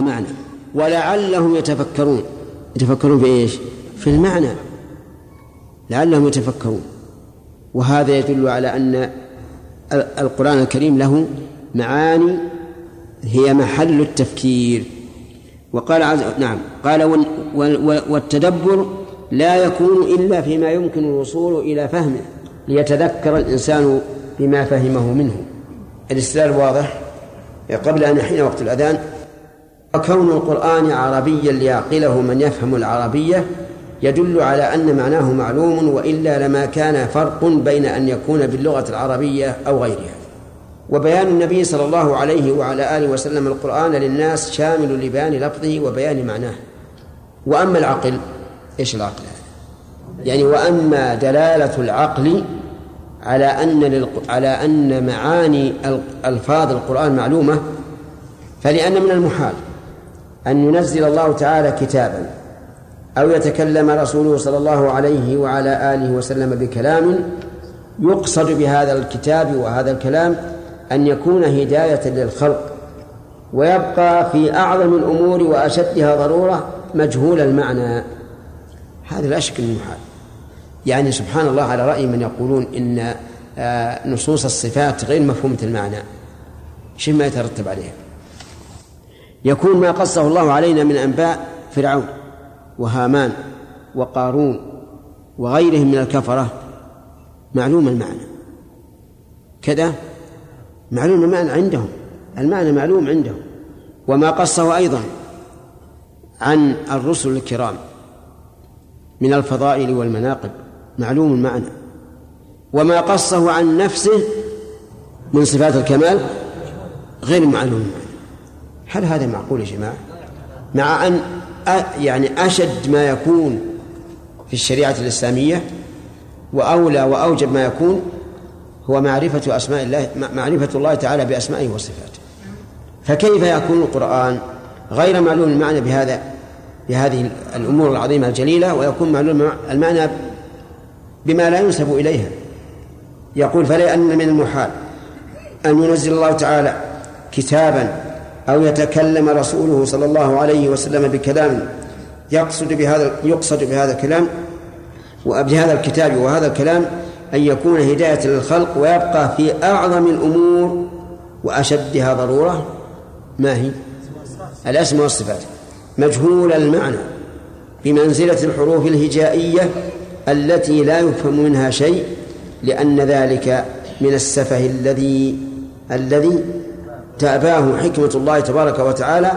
ومعنى. ولعلهم يتفكرون. يتفكرون في إيش؟ في المعنى. لعلهم يتفكرون. وهذا يدل على أن القرآن الكريم له معاني هي محل التفكير. وقال عز نعم. قال والتدبر لا يكون إلا فيما يمكن الوصول إلى فهمه ليتذكر الإنسان بما فهمه منه. الاستدلال واضح. قبل أن يحين وقت الأذان وكون القرآن عربيا ليعقله من يفهم العربية يدل على أن معناه معلوم وإلا لما كان فرق بين أن يكون باللغة العربية أو غيرها. وبيان النبي صلى الله عليه وعلى آله وسلم القرآن للناس شامل لبيان لفظه وبيان معناه. وأما العقل إيش العقل؟ يعني وأما دلالة العقل على أن على أن معاني ألفاظ القرآن معلومة فلأن من المحال. أن ينزل الله تعالى كتابا أو يتكلم رسوله صلى الله عليه وعلى آله وسلم بكلام يقصد بهذا الكتاب وهذا الكلام أن يكون هداية للخلق ويبقى في أعظم الأمور وأشدها ضرورة مجهول المعنى. هذا لا شك إنه محال يعني سبحان الله على رأي من يقولون إن آه، نصوص الصفات غير مفهومة المعنى. شو ما يترتب عليها يكون ما قصه الله علينا من أنباء فرعون وهامان وقارون وغيرهم من الكفرة. معلوم المعنى. كذا معلوم المعنى عندهم. المعنى معلوم عندهم. وما قصه أيضا عن الرسل الكرام من الفضائل والمناقب. معلوم المعنى. وما قصه عن نفسه من صفات الكمال غير معلوم هل هذا معقول يا جماعة؟ مع أن يعني أشد ما يكون في الشريعة الإسلامية وأولى وأوجب ما يكون هو معرفة أسماء الله معرفة الله تعالى بأسمائه وصفاته. فكيف يكون القرآن غير معلوم المعنى بهذا بهذه الأمور العظيمة الجليلة ويكون معلوم المعنى بما لا ينسب إليها؟ يقول فلأن من المحال أن ينزل الله تعالى كتابا أو يتكلم رسوله صلى الله عليه وسلم بكلام يقصد بهذا يقصد بهذا الكلام وبهذا الكتاب وهذا الكلام أن يكون هداية للخلق ويبقى في أعظم الأمور وأشدها ضرورة ما هي؟ الأسماء والصفات مجهول المعنى بمنزلة الحروف الهجائية التي لا يفهم منها شيء لأن ذلك من السفه الذي الذي تأباه حكمة الله تبارك وتعالى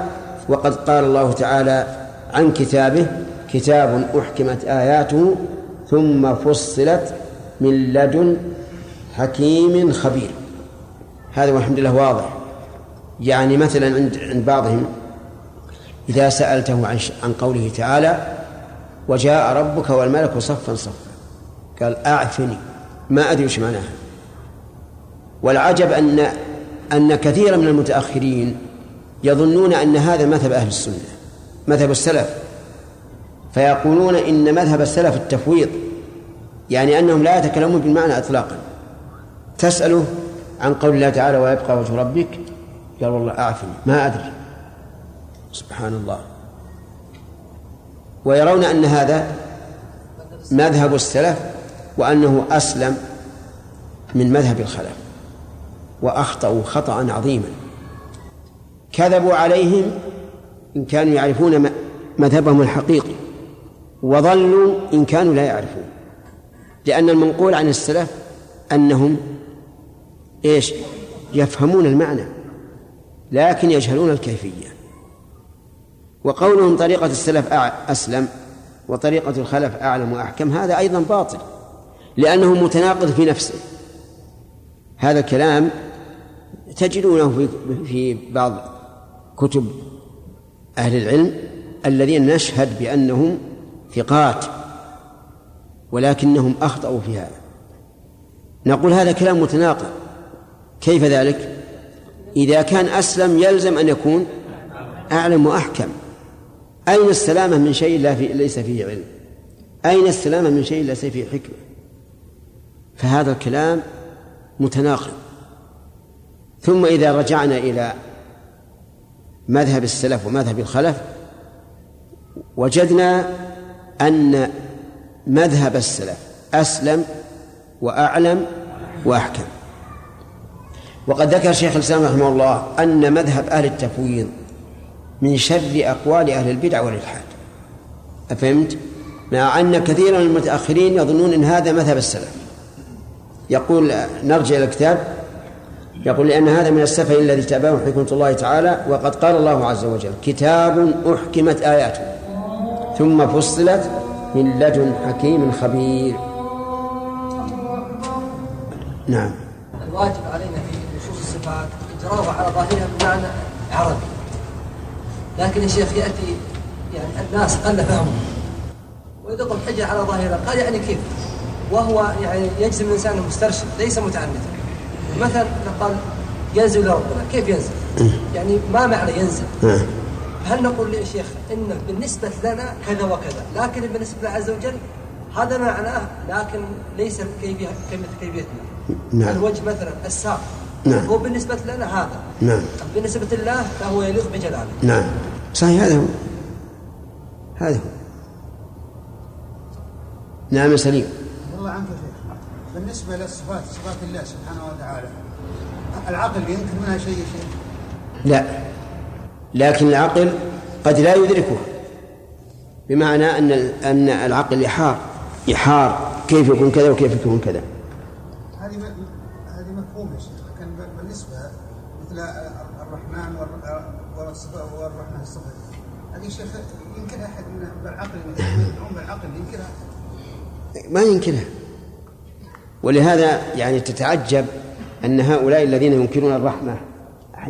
وقد قال الله تعالى عن كتابه كتاب أحكمت آياته ثم فصلت من لدن حكيم خبير. هذا والحمد لله واضح. يعني مثلا عند عند بعضهم إذا سألته عن عن قوله تعالى وجاء ربك والملك صفا صفا. قال أعفني. ما أدري وش معناها. والعجب أن أن كثيرا من المتأخرين يظنون أن هذا مذهب أهل السنة مذهب السلف. فيقولون إن مذهب السلف التفويض يعني أنهم لا يتكلمون بالمعنى إطلاقا. تسأله عن قول الله تعالى ويبقى وجه ربك قال والله أعفني ما أدري. سبحان الله ويرون أن هذا مذهب السلف وأنه أسلم من مذهب الخلف. وأخطأوا خطأ عظيما. كذبوا عليهم إن كانوا يعرفون مذهبهم الحقيقي وضلوا إن كانوا لا يعرفون. لأن المنقول عن السلف أنهم إيش؟ يفهمون المعنى لكن يجهلون الكيفية. وقولهم طريقة السلف أسلم وطريقة الخلف أعلم وأحكم هذا أيضا باطل لأنه متناقض في نفسه. هذا الكلام تجدونه في في بعض كتب أهل العلم الذين نشهد بأنهم ثقات ولكنهم أخطأوا في هذا. نقول هذا كلام متناقض. كيف ذلك؟ إذا كان أسلم يلزم أن يكون أعلم وأحكم. أين السلامة من شيء لا في ليس فيه علم؟ أين السلامة من شيء ليس فيه حكمة؟ فهذا الكلام متناقض. ثم إذا رجعنا إلى مذهب السلف ومذهب الخلف وجدنا أن مذهب السلف أسلم وأعلم وأحكم. وقد ذكر شيخ الإسلام رحمه الله أن مذهب أهل التفويض من شر أقوال أهل البدع والإلحاد. أفهمت؟ مع أن كثيرا من المتأخرين يظنون أن هذا مذهب السلف. يقول نرجع إلى الكتاب يقول لأن هذا من السفه الذي تابعه حكمة الله تعالى وقد قال الله عز وجل كتاب أحكمت آياته ثم فصلت من لدن حكيم خبير. نعم. الواجب علينا في نصوص الصفات إجراءها على ظاهرها بمعنى عربي. لكن يا شيخ يأتي يعني الناس قل فهمهم وإذا قلت حجة على ظاهرها. قال يعني كيف؟ وهو يعني يجزم الإنسان مسترشد ليس متعنتا. مثلا قال ينزل ربنا. كيف ينزل؟ يعني ما معنى ينزل؟ هل نقول يا شيخ إنه بالنسبة لنا كذا وكذا لكن بالنسبة لله عز وجل هذا معناه لكن ليس كيفيه كيفيتنا. نعم. الوجه مثلا الساق. نعم. هو بالنسبة لنا هذا. نعم. بالنسبة لله فهو يليق بجلاله. نعم. صحيح هذا هو. هذا هو. نعم سليم. الله عنك شيخ. بالنسبة للصفات صفات الله سبحانه وتعالى العقل ينكر منها شيء شيء لا. لكن العقل قد لا يدركه. بمعنى أن أن العقل يحار. يحار. كيف يكون كذا وكيف يكون كذا. هذه هذه يا شيخ. لكن بالنسبة مثل الرحمن والرحمن هذه شيخ يمكن أحد من بالعقل يدعون بالعقل ينكرها؟ ما ينكرها. ولهذا يعني تتعجب أن هؤلاء الذين ينكرون الرحمة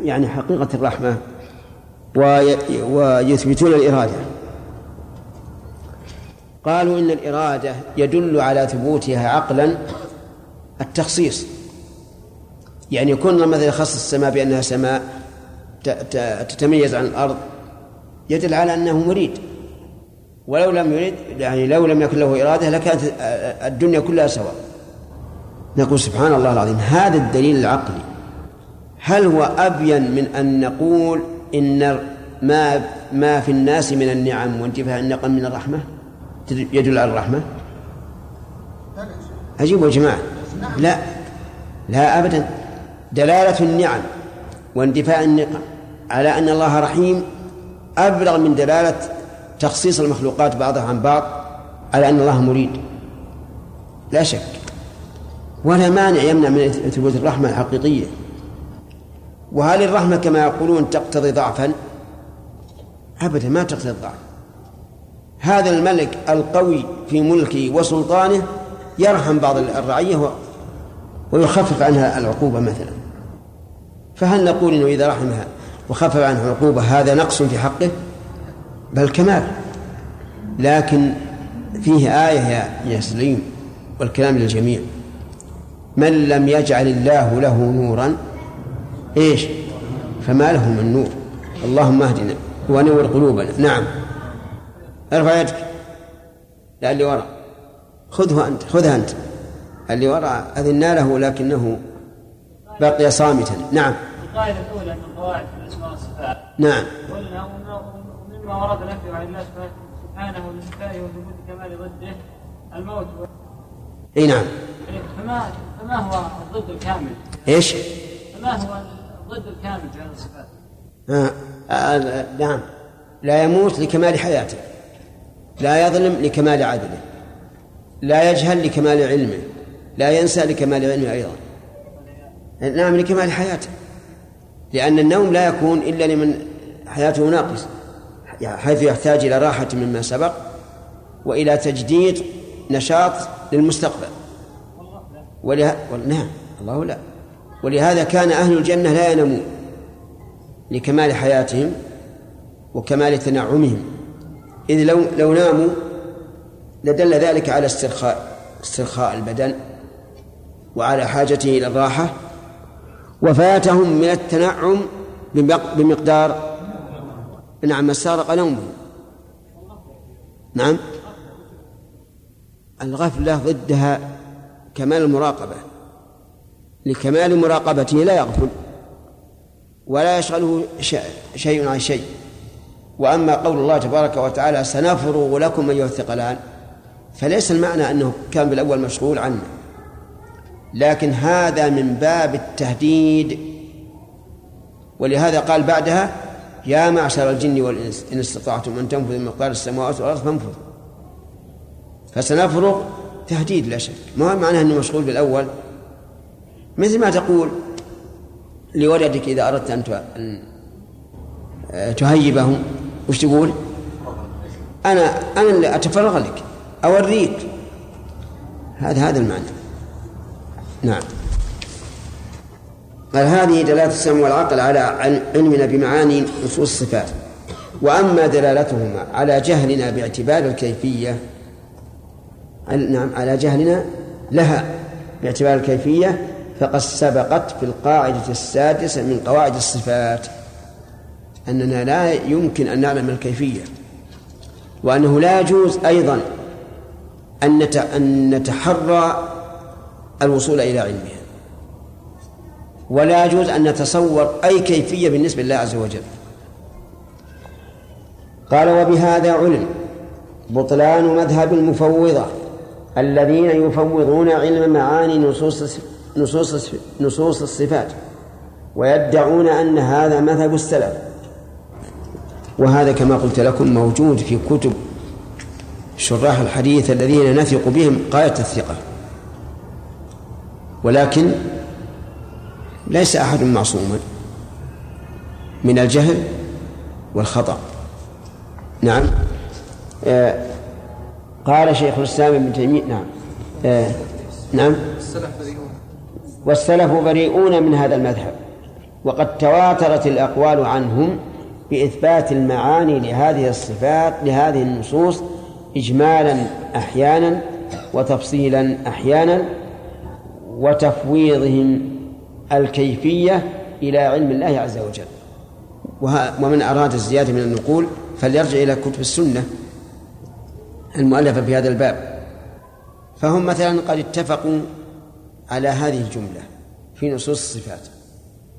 يعني حقيقة الرحمة ويثبتون الإرادة. قالوا إن الإرادة يدل على ثبوتها عقلا التخصيص. يعني يكون مثلا يخصص السماء بأنها سماء تتميز عن الأرض يدل على أنه مريد. ولو لم يرد يعني لو لم يكن له إرادة لكانت الدنيا كلها سواء. نقول سبحان الله العظيم هذا الدليل العقلي. هل هو أبين من أن نقول إن ما ما في الناس من النعم وانتفاء النقم من الرحمة؟ يدل على الرحمة؟ أجيبوا يا جماعة. لا لا أبدا. دلالة النعم واندفاع النقم على أن الله رحيم أبلغ من دلالة تخصيص المخلوقات بعضها عن بعض على أن الله مريد. لا شك. ولا مانع يمنع من ثبوت الرحمة الحقيقية. وهل الرحمة كما يقولون تقتضي ضعفا؟ أبدا ما تقتضي الضعف. هذا الملك القوي في ملكه وسلطانه يرحم بعض الرعية ويخفف عنها العقوبة مثلا. فهل نقول إنه إذا رحمها وخفف عنها العقوبة هذا نقص في حقه؟ بل كمال. لكن فيه آية يا سليم والكلام للجميع. من لم يجعل الله له نورا إيش؟ فما له من نور. اللهم اهدنا ونور قلوبنا. نعم. ارفع يدك. لا اللي وراء. خذه أنت خذها أنت. اللي وراء اذنا له لكنه بقي صامتا. نعم. القاعدة الأولى من قواعد الأسماء والصفات. نعم. قلنا ومما ورد نفيه عن الله سبحانه لنفائه وثبوت كمال ضده الموت إي نعم. فما فما هو الضد الكامل؟ إيش؟ فما هو الضد الكامل في هذه الصفات؟ آه. آه. نعم لا يموت لكمال حياته لا يظلم لكمال عدله لا يجهل لكمال علمه لا ينسى لكمال علمه أيضا نعم لكمال حياته لأن النوم لا يكون إلا لمن حياته ناقصة حيث يحتاج إلى راحة مما سبق وإلى تجديد نشاط للمستقبل وله... نعم الله لا. ولهذا كان أهل الجنة لا ينامون لكمال حياتهم وكمال تنعمهم. إذ لو لو ناموا لدل ذلك على استرخاء استرخاء البدن وعلى حاجته إلى الراحة وفاتهم من التنعم بمقدار نعم ما سارق نومه نعم. الغفلة ضدها كمال المراقبة. لكمال مراقبته لا يغفل ولا يشغله شيء عن شيء. وأما قول الله تبارك وتعالى سنفرغ لكم أيها الثقلان فليس المعنى أنه كان بالأول مشغول عنه. لكن هذا من باب التهديد. ولهذا قال بعدها يا معشر الجن والإنس إن استطعتم أن تنفذوا من مقدار السماوات والأرض فانفذوا فسنفرغ تهديد لا شك. ما معناه أنه مشغول بالأول؟ مثل ما تقول لولدك إذا أردت أن تهيبه وش تقول؟ أنا أنا اللي أتفرغ لك أوريك. هذا هذا المعنى. نعم. قال هذه دلالة السمع والعقل على علمنا بمعاني نصوص الصفات. وأما دلالتهما على جهلنا باعتبار الكيفية نعم على جهلنا لها باعتبار الكيفية فقد سبقت في القاعدة السادسة من قواعد الصفات أننا لا يمكن أن نعلم الكيفية وأنه لا يجوز أيضا أن نتحرى الوصول إلى علمها ولا يجوز أن نتصور أي كيفية بالنسبة لله عز وجل. قال وبهذا علم بطلان مذهب المفوضة الذين يفوضون علم معاني نصوص نصوص نصوص الصفات ويدعون أن هذا مذهب السلف. وهذا كما قلت لكم موجود في كتب شراح الحديث الذين نثق بهم غاية الثقة. ولكن ليس أحد معصوما من الجهل والخطأ. نعم. آه قال شيخ الإسلام ابن تيمية نعم. آه نعم. والسلف بريئون من هذا المذهب وقد تواترت الأقوال عنهم بإثبات المعاني لهذه الصفات لهذه النصوص إجمالا أحيانا وتفصيلا أحيانا وتفويضهم الكيفية إلى علم الله عز وجل. ومن أراد الزيادة من النقول فليرجع إلى كتب السنة. المؤلفة في هذا الباب. فهم مثلا قد اتفقوا على هذه الجملة في نصوص الصفات.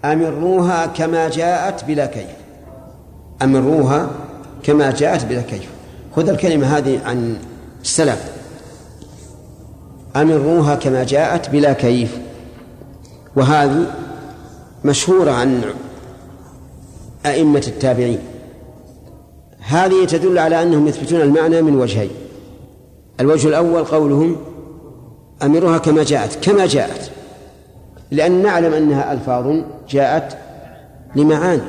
أمروها كما جاءت بلا كيف. أمروها كما جاءت بلا كيف. خذ الكلمة هذه عن السلف. أمروها كما جاءت بلا كيف. وهذه مشهورة عن أئمة التابعين. هذه تدل على أنهم يثبتون المعنى من وجهين. الوجه الأول قولهم أمروها كما جاءت كما جاءت. لأن نعلم أنها ألفاظ جاءت لمعاني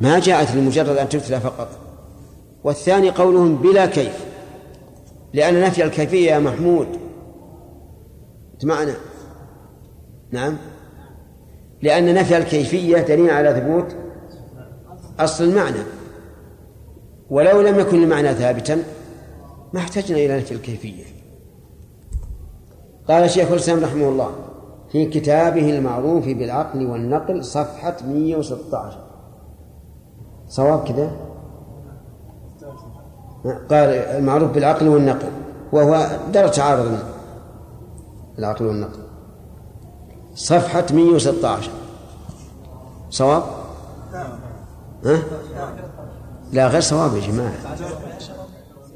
ما جاءت لمجرد أن تتلى فقط. والثاني قولهم بلا كيف لأن نفي الكيفية يا محمود. معنا نعم. لأن نفي الكيفية دليل على ثبوت أصل المعنى. ولو لم يكن المعنى ثابتا ما احتجنا إلى نفي الكيفية. قال الشيخ الإسلام رحمه الله في كتابه المعروف بالعقل والنقل صفحة 116 صواب كذا قال المعروف بالعقل والنقل وهو درجة تعارض العقل والنقل. صفحة 116 صواب؟ ها؟ لا غير صواب يا جماعة.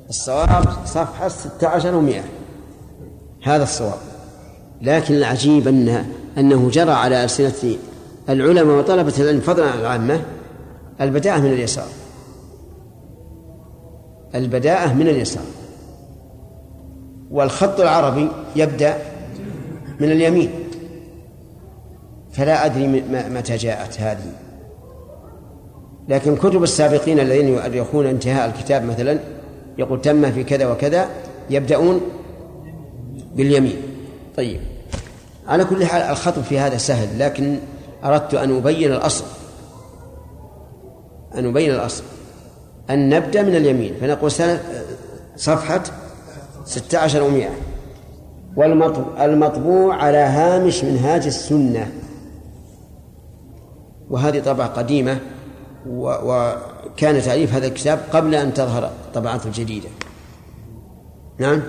الصواب صفحة 16 و100 هذا الصواب. لكن العجيب أن أنه جرى على ألسنة العلماء وطلبة العلم فضلا عن العامة البداءة من اليسار. البداءة من اليسار. والخط العربي يبدأ من اليمين. فلا أدري متى جاءت هذه. لكن كتب السابقين الذين يؤرخون انتهاء الكتاب مثلا يقول تم في كذا وكذا يبدأون باليمين. طيب. على كل حال الخطب في هذا سهل لكن أردت أن أبين الأصل. أن أبين الأصل. أن نبدأ من اليمين. فنقول صفحة ستة عشر ومئة والمطبوع على هامش منهاج السنة. وهذه طبعة قديمة وكان تأليف هذا الكتاب قبل أن تظهر الطبعات الجديدة. نعم؟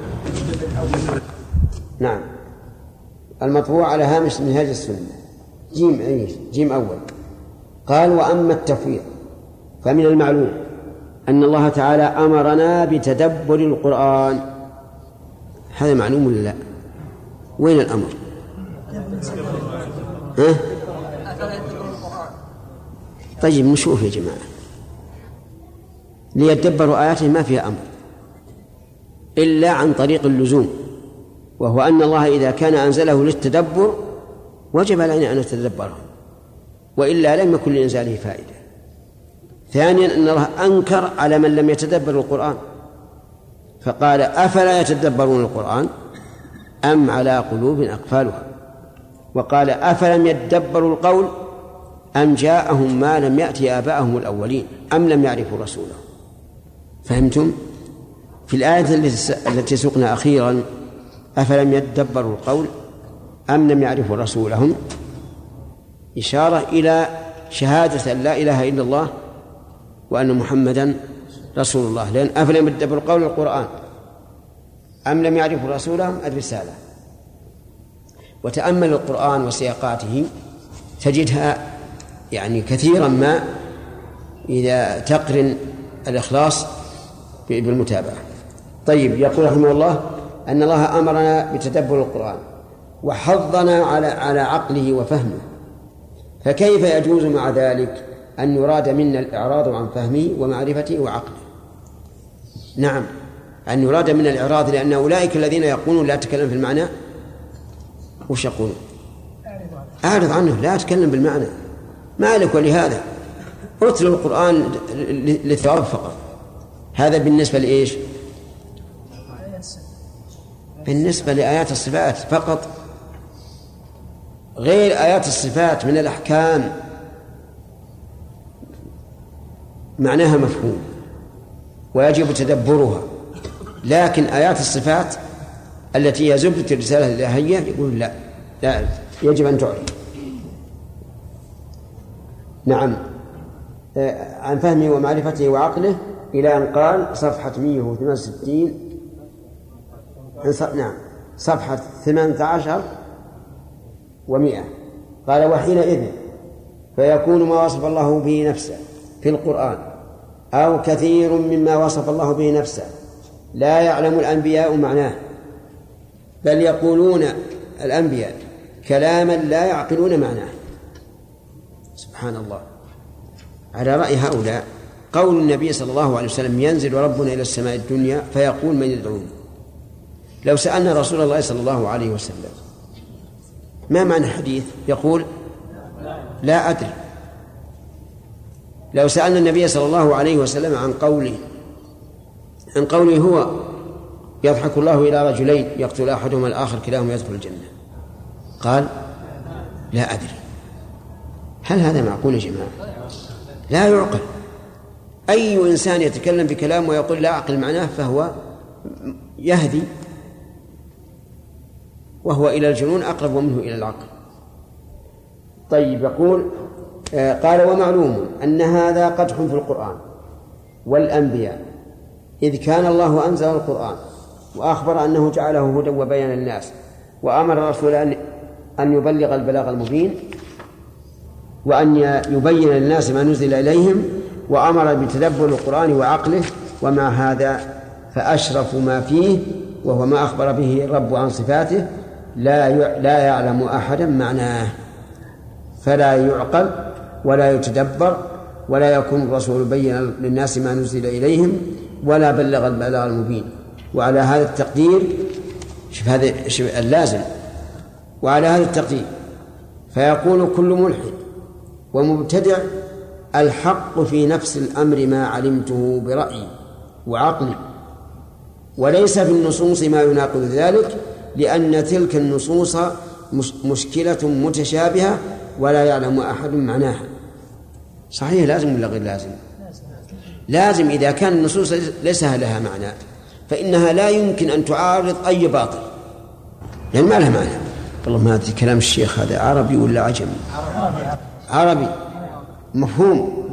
نعم. المطبوع على هامش منهاج السنة. جيم أي جيم أول. قال وأما التفويض فمن المعلوم أن الله تعالى أمرنا بتدبر القرآن. هذا معلوم ولا لا؟ وين الأمر؟ ها؟ طيب نشوف يا جماعة. ليتدبروا آياته ما فيها أمر. إلا عن طريق اللزوم وهو أن الله إذا كان أنزله للتدبر وجب علينا أن نتدبره وإلا لم يكن لإنزاله فائدة. ثانيا أن الله أنكر على من لم يتدبر القرآن. فقال أفلا يتدبرون القرآن أم على قلوب أقفالها؟ وقال أفلم يتدبروا القول أم جاءهم ما لم يأتي آباءهم الأولين أم لم يعرفوا رسوله؟ فهمتم؟ في الآية التي سقنا أخيرا أفلم يتدبروا القول أم لم يعرفوا رسولهم؟ إشارة إلى شهادة أن لا إله إلا الله وأن محمدا رسول الله. لأن أفلم يتدبروا قول القرآن أم لم يعرفوا رسولهم؟ الرسالة. وتأمل القرآن وسياقاته تجدها يعني كثيرا ما إذا تقرن الإخلاص بالمتابعة. طيب يقول رحمه الله أن الله أمرنا بتدبر القرآن وحضنا على على عقله وفهمه. فكيف يجوز مع ذلك أن يراد منا الإعراض عن فهمه ومعرفته وعقله نعم. أن يراد منا الإعراض لأن أولئك الذين يقولون لا تكلم في المعنى. وش يقولون أعرض عنه لا أتكلم بالمعنى. ما لك ولهذا؟ اتلو القرآن للثواب فقط. هذا بالنسبة لإيش؟ بالنسبة لآيات الصفات فقط. غير آيات الصفات من الأحكام معناها مفهوم ويجب تدبرها لكن آيات الصفات التي هي زبدة الرسالة الإلهية يقول لا لا يجب أن تعرف. نعم. آه، عن فهمه ومعرفته وعقله إلى أن قال صفحة 168 نعم. صفحة 18 ومئة. قال وحينئذ فيكون ما وصف الله به نفسه في القرآن أو كثير مما وصف الله به نفسه. لا يعلم الأنبياء معناه. بل يقولون الأنبياء كلاما لا يعقلون معناه. سبحان الله. على رأي هؤلاء قول النبي صلى الله عليه وسلم ينزل ربنا إلى السماء الدنيا فيقول من يدعوني لو سألنا رسول الله صلى الله عليه وسلم. ما معنى الحديث؟ يقول لا أدري. لو سألنا النبي صلى الله عليه وسلم عن قوله عن قوله هو يضحك الله إلى رجلين يقتل أحدهما الآخر كلاهما يدخل الجنة. قال لا أدري. هل هذا معقول يا جماعة؟ لا يعقل. أي إنسان يتكلم بكلام ويقول لا أعقل معناه فهو يهدي وهو إلى الجنون أقرب منه إلى العقل. طيب يقول آه، قال ومعلوم أن هذا قدح في القرآن والأنبياء إذ كان الله أنزل القرآن وأخبر أنه جعله هدى وبيان الناس وأمر الرسول أن أن يبلغ البلاغ المبين وأن يبين للناس ما نزل إليهم وأمر بتدبر القرآن وعقله ومع هذا فأشرف ما فيه وهو ما أخبر به الرب عن صفاته لا لا يعلم أحدا معناه. فلا يعقل ولا يتدبر ولا يكون الرسول بين للناس ما نزل إليهم ولا بلغ البلاغ المبين. وعلى هذا التقدير شوف هذا اللازم. وعلى هذا التقدير فيقول كل ملحد ومبتدع الحق في نفس الأمر ما علمته برأيي وعقلي وليس في النصوص ما يناقض ذلك لأن تلك النصوص مشكلة متشابهة ولا يعلم أحد معناها. صحيح لازم ولا غير لازم؟ لازم. إذا كان النصوص ليس لها معنى فإنها لا يمكن أن تعارض أي باطل لأن ما لها معنى. والله ما أدري كلام الشيخ هذا عربي ولا عجمي؟ عربي. مفهوم.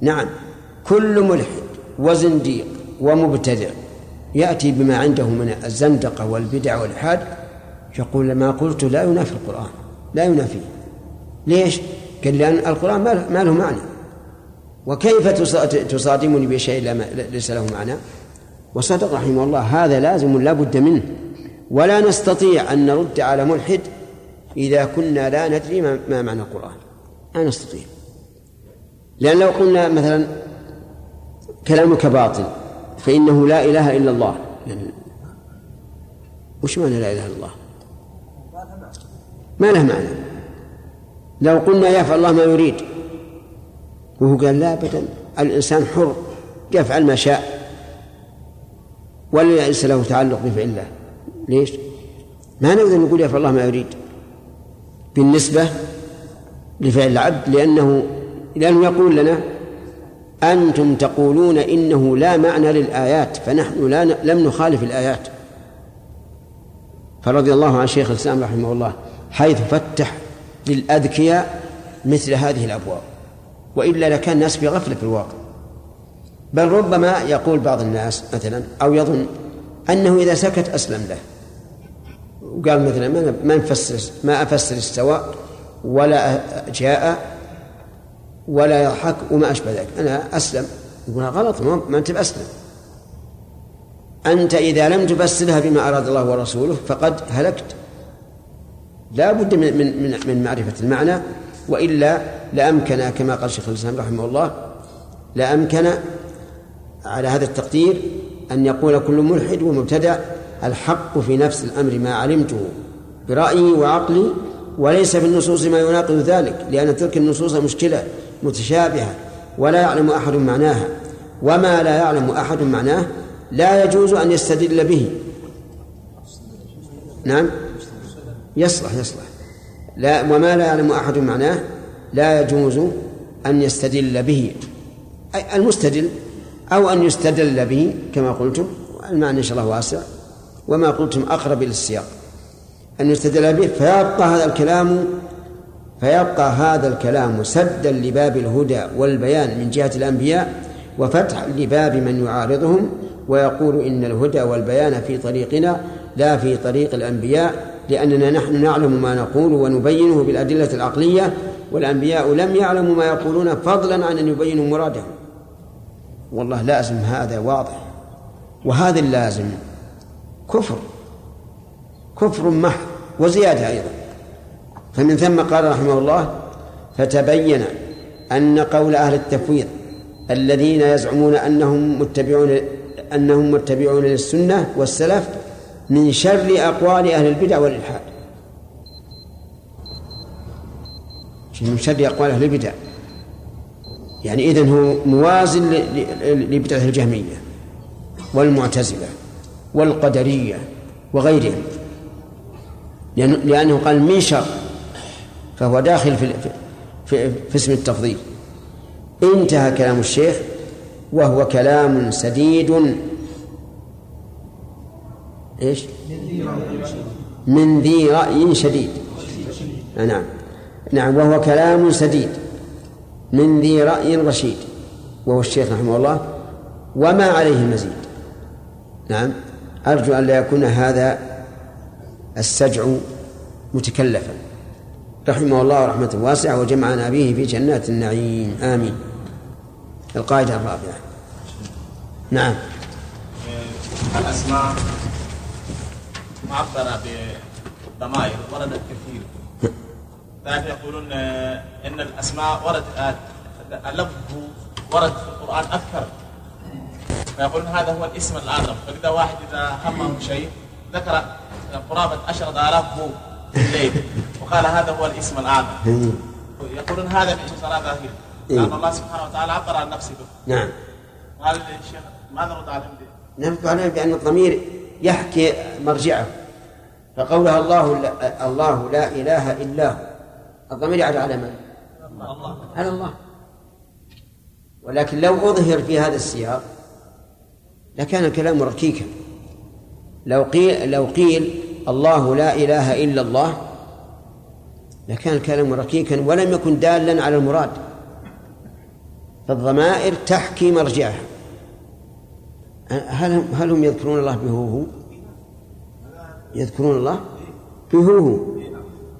نعم. كل ملحد وزنديق ومبتدع يأتي بما عنده من الزندقة والبدع والإلحاد يقول ما قلت لا ينافي القرآن. لا ينافيه ليش؟ قال لأن القرآن ما له- معنى. وكيف تص- تصادمني بشيء ليس له معنى؟ وصدق رحمه الله هذا لازم لا بد منه. ولا نستطيع أن نرد على ملحد إذا كنا لا ندري ما ما معنى القرآن. لا نستطيع. لأن لو قلنا مثلا كلامك باطل فإنه لا إله إلا الله. يعني وش معنى لا إله إلا الله؟ ما له معنى. لو قلنا يفعل الله ما يريد وهو قال لا أبدا الإنسان حر يفعل ما شاء ولا ليس له تعلق بفعل الله. ليش؟ ما نقدر نقول يفعل الله ما يريد. بالنسبة لفعل العبد لأنه لأنه يقول لنا أنتم تقولون إنه لا معنى للآيات فنحن لا ن- لم نخالف الآيات. فرضي الله عن شيخ الإسلام رحمه الله حيث فتح للأذكياء مثل هذه الأبواب وإلا لكان الناس في غفلة في الواقع. بل ربما يقول بعض الناس مثلا أو يظن أنه إذا سكت أسلم له. وقال مثلا ما نفسر ما أفسر استواء ولا جاء ولا يضحك وما أشبه ذلك. أنا أسلم. يقول غلط ما أنت بأسلم. أنت إذا لم تفسرها بما أراد الله ورسوله فقد هلكت. لا بد من من من, من معرفة المعنى وإلا لأمكن كما قال شيخ الإسلام رحمه الله لأمكن على هذا التقدير أن يقول كل ملحد ومبتدع الحق في نفس الأمر ما علمته برأيي وعقلي وليس في النصوص ما يناقض ذلك لأن تلك النصوص مشكلة. متشابهة ولا يعلم أحد معناها وما لا يعلم أحد معناه لا يجوز أن يستدل به. نعم؟ يصلح يصلح. لا وما لا يعلم أحد معناه لا يجوز أن يستدل به. أي المستدل أو أن يستدل به كما قلتم المعنى إن شاء الله واسع. وما قلتم أقرب إلى السياق. أن يستدل به فيبقى هذا الكلام فيبقى هذا الكلام سدا لباب الهدى والبيان من جهة الأنبياء وفتحا لباب من يعارضهم ويقول إن الهدى والبيان في طريقنا لا في طريق الأنبياء لأننا نحن نعلم ما نقول ونبينه بالأدلة العقلية والأنبياء لم يعلموا ما يقولون فضلا عن أن يبينوا مرادهم. والله لازم هذا واضح. وهذا اللازم كفر. كفر محض وزيادة أيضا. فمن ثم قال رحمه الله فتبين أن قول أهل التفويض الذين يزعمون أنهم متبعون أنهم متبعون للسنة والسلف من شر أقوال أهل البدع والإلحاد. من شر أقوال أهل البدع. يعني إذن هو موازن لبدعة الجهمية والمعتزلة والقدرية وغيرهم. لأنه قال من شر فهو داخل في, في, في اسم التفضيل. انتهى كلام الشيخ وهو كلام سديد. إيش؟ من ذي رأي شديد. نعم. نعم وهو كلام سديد. من ذي رأي رشيد. وهو الشيخ رحمه الله. وما عليه مزيد. نعم. أرجو أن لا يكون هذا السجع متكلفا. رحمه الله رحمة واسعة وجمعنا به في جنات النعيم. آمين. القاعدة الرابعة. نعم. الأسماء معبرة بضمائر وردت كثير. تعرف يقولون آه، إن الأسماء ورد آه، اللفظ ورد في القرآن أكثر. فيقولون هذا هو الاسم الأعظم. فإذا واحد إذا همه شيء ذكر قرابة عشرة آلاف في الليل. وقال هذا هو الاسم الأعظم يقولون هذا من صلاة ظاهرة لأن الله سبحانه وتعالى عبر عن نفسه. به نعم قال الشيخ ماذا نرد عليهم به؟ نرد عليه بأن الضمير يحكي مرجعه. فقولها الله لا الله لا إله إلا هو. الضمير يعود على من؟ على الله. ولكن لو أظهر في هذا السياق لكان الكلام ركيكا. لو قيل لو قيل الله لا إله إلا الله لكان الكلام ركيكا ولم يكن دالا على المراد فالضمائر تحكي مرجعها. هل هم هل هم يذكرون الله بهوهو؟ يذكرون الله بهوهو.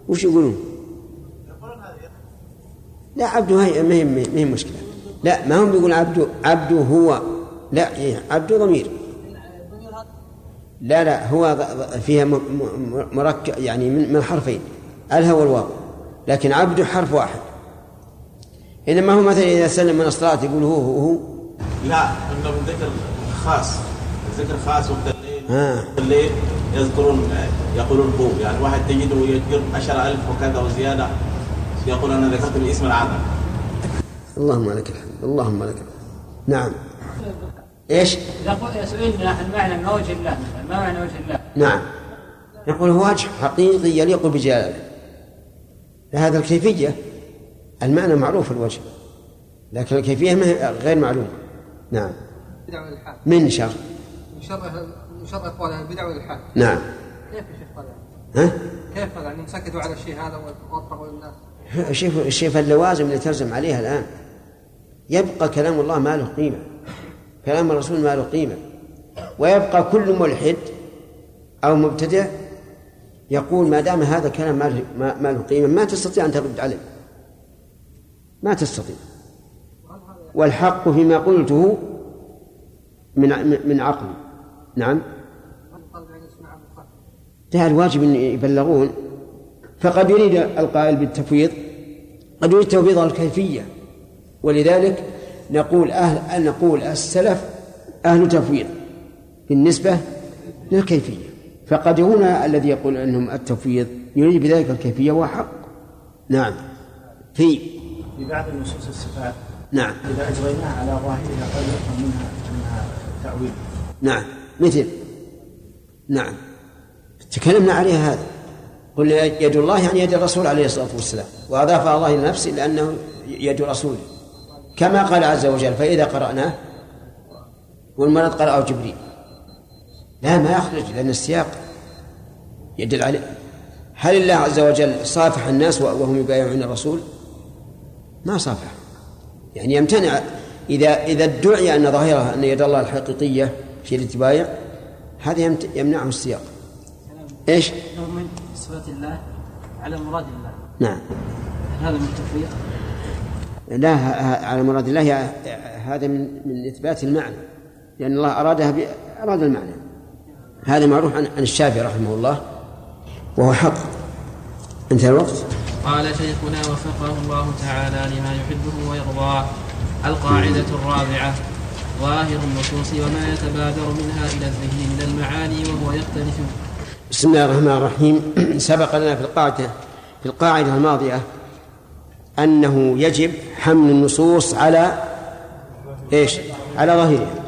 وش يقولون؟ لا عبده هي ما هي ما هي مشكلة. لا ما هم بيقول عبده عبده هو. لا إيه عبده ضمير. لا لا هو فيها مركب يعني من حرفين. الها والواو لكن عبده حرف واحد. انما هو مثلا إذا سلم من الصلاه يقول هو هو, هو. لا انه من ذكر خاص. ذكر خاص وقت الليل. آه. الليل يذكرون يقولون هو. يعني واحد تجده يذكر 10000 وكذا وزيادة يقول أنا ذكرت الاسم الاعظم اللهم لك الحمد اللهم لك الحمد. نعم. إيش؟ إذا قل- سئلنا عن معنى ما وجه الله مثلا ما معنى وجه الله؟ نعم. نقول هو وجه حقيقي يليق بجلاله لهذا الكيفية. المعنى معروف الوجه لكن الكيفية غير معلومة. نعم. بدع من شر من شر؟ من شر اقوال أهل البدع والالحاد نعم. كيف يا شيخ هذا؟ ها؟ كيف يعني سكتوا على الشيء هذا واطرقوا للناس شوف شوف اللوازم اللي تلزم عليها الآن. يبقى كلام الله ما له قيمة. كلام الرسول ما له قيمة. ويبقى كل ملحد أو مبتدع يقول ما دام هذا كلام ما ما له قيمة ما تستطيع أن ترد عليه. ما تستطيع. والحق فيما قلته من من عقل. نعم. ده الواجب إن يبلغون. فقد يريد القائل بالتفويض قد يريد تفويض الكيفية. ولذلك نقول أهل نقول السلف أهل تفويض بالنسبة للكيفية. فقد هنا الذي يقول أنهم التفويض يريد بذلك الكيفية وهو حق نعم. في في بعض النصوص الصفات. نعم. إذا أجريناها على ظاهرها قد يفهم منها أنها تأويل. نعم. مثل. نعم. تكلمنا عليها هذا. قلنا يد الله يعني يد الرسول عليه الصلاة والسلام. وأضافها الله إلى نفسه لأنه يد رسوله. كما قال عز وجل فإذا قرأناه والمرض قرأه جبريل. لا ما يخرج لأن السياق يدل عليه. هل الله عز وجل صافح الناس وهم يبايعون الرسول؟ ما صافح. يعني يمتنع. إذا إذا ادعي أن ظاهرها أن يد الله الحقيقية في الاتباع هذا يمنعه السياق. إيش؟ أنه من صفات الله على مراد الله. نعم. هذا من التفريق؟ لا على مراد الله هذا من من إثبات المعنى. لأن الله أرادها ب... أراد المعنى. هذا معروف عن عن الشافعي رحمه الله وهو حق. انتهى الوقت. قال شيخنا وفقه الله تعالى لما يحبه ويرضاه القاعدة الرابعة ظاهر النصوص وما يتبادر منها إلى الذهن من المعاني وهو يختلف. بسم الله الرحمن الرحيم. سبق لنا في القاعدة في القاعدة الماضية أنه يجب حمل النصوص على إيش؟ على ظاهرها.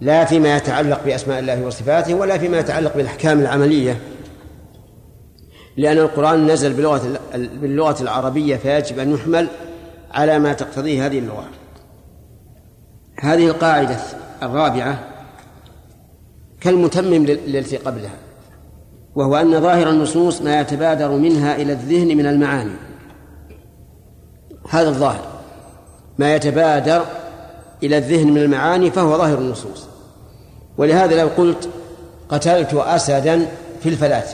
لا فيما يتعلق بأسماء الله وصفاته ولا فيما يتعلق بالأحكام العملية. لأن القرآن نزل بلغة باللغة العربية فيجب أن يحمل على ما تقتضيه هذه اللغة. هذه القاعدة الرابعة كالمتمم للتي قبلها وهو أن ظاهر النصوص ما يتبادر منها إلى الذهن من المعاني. هذا الظاهر ما يتبادر إلى الذهن من المعاني فهو ظاهر النصوص. ولهذا لو قلت قتلت أسدا في الفلاة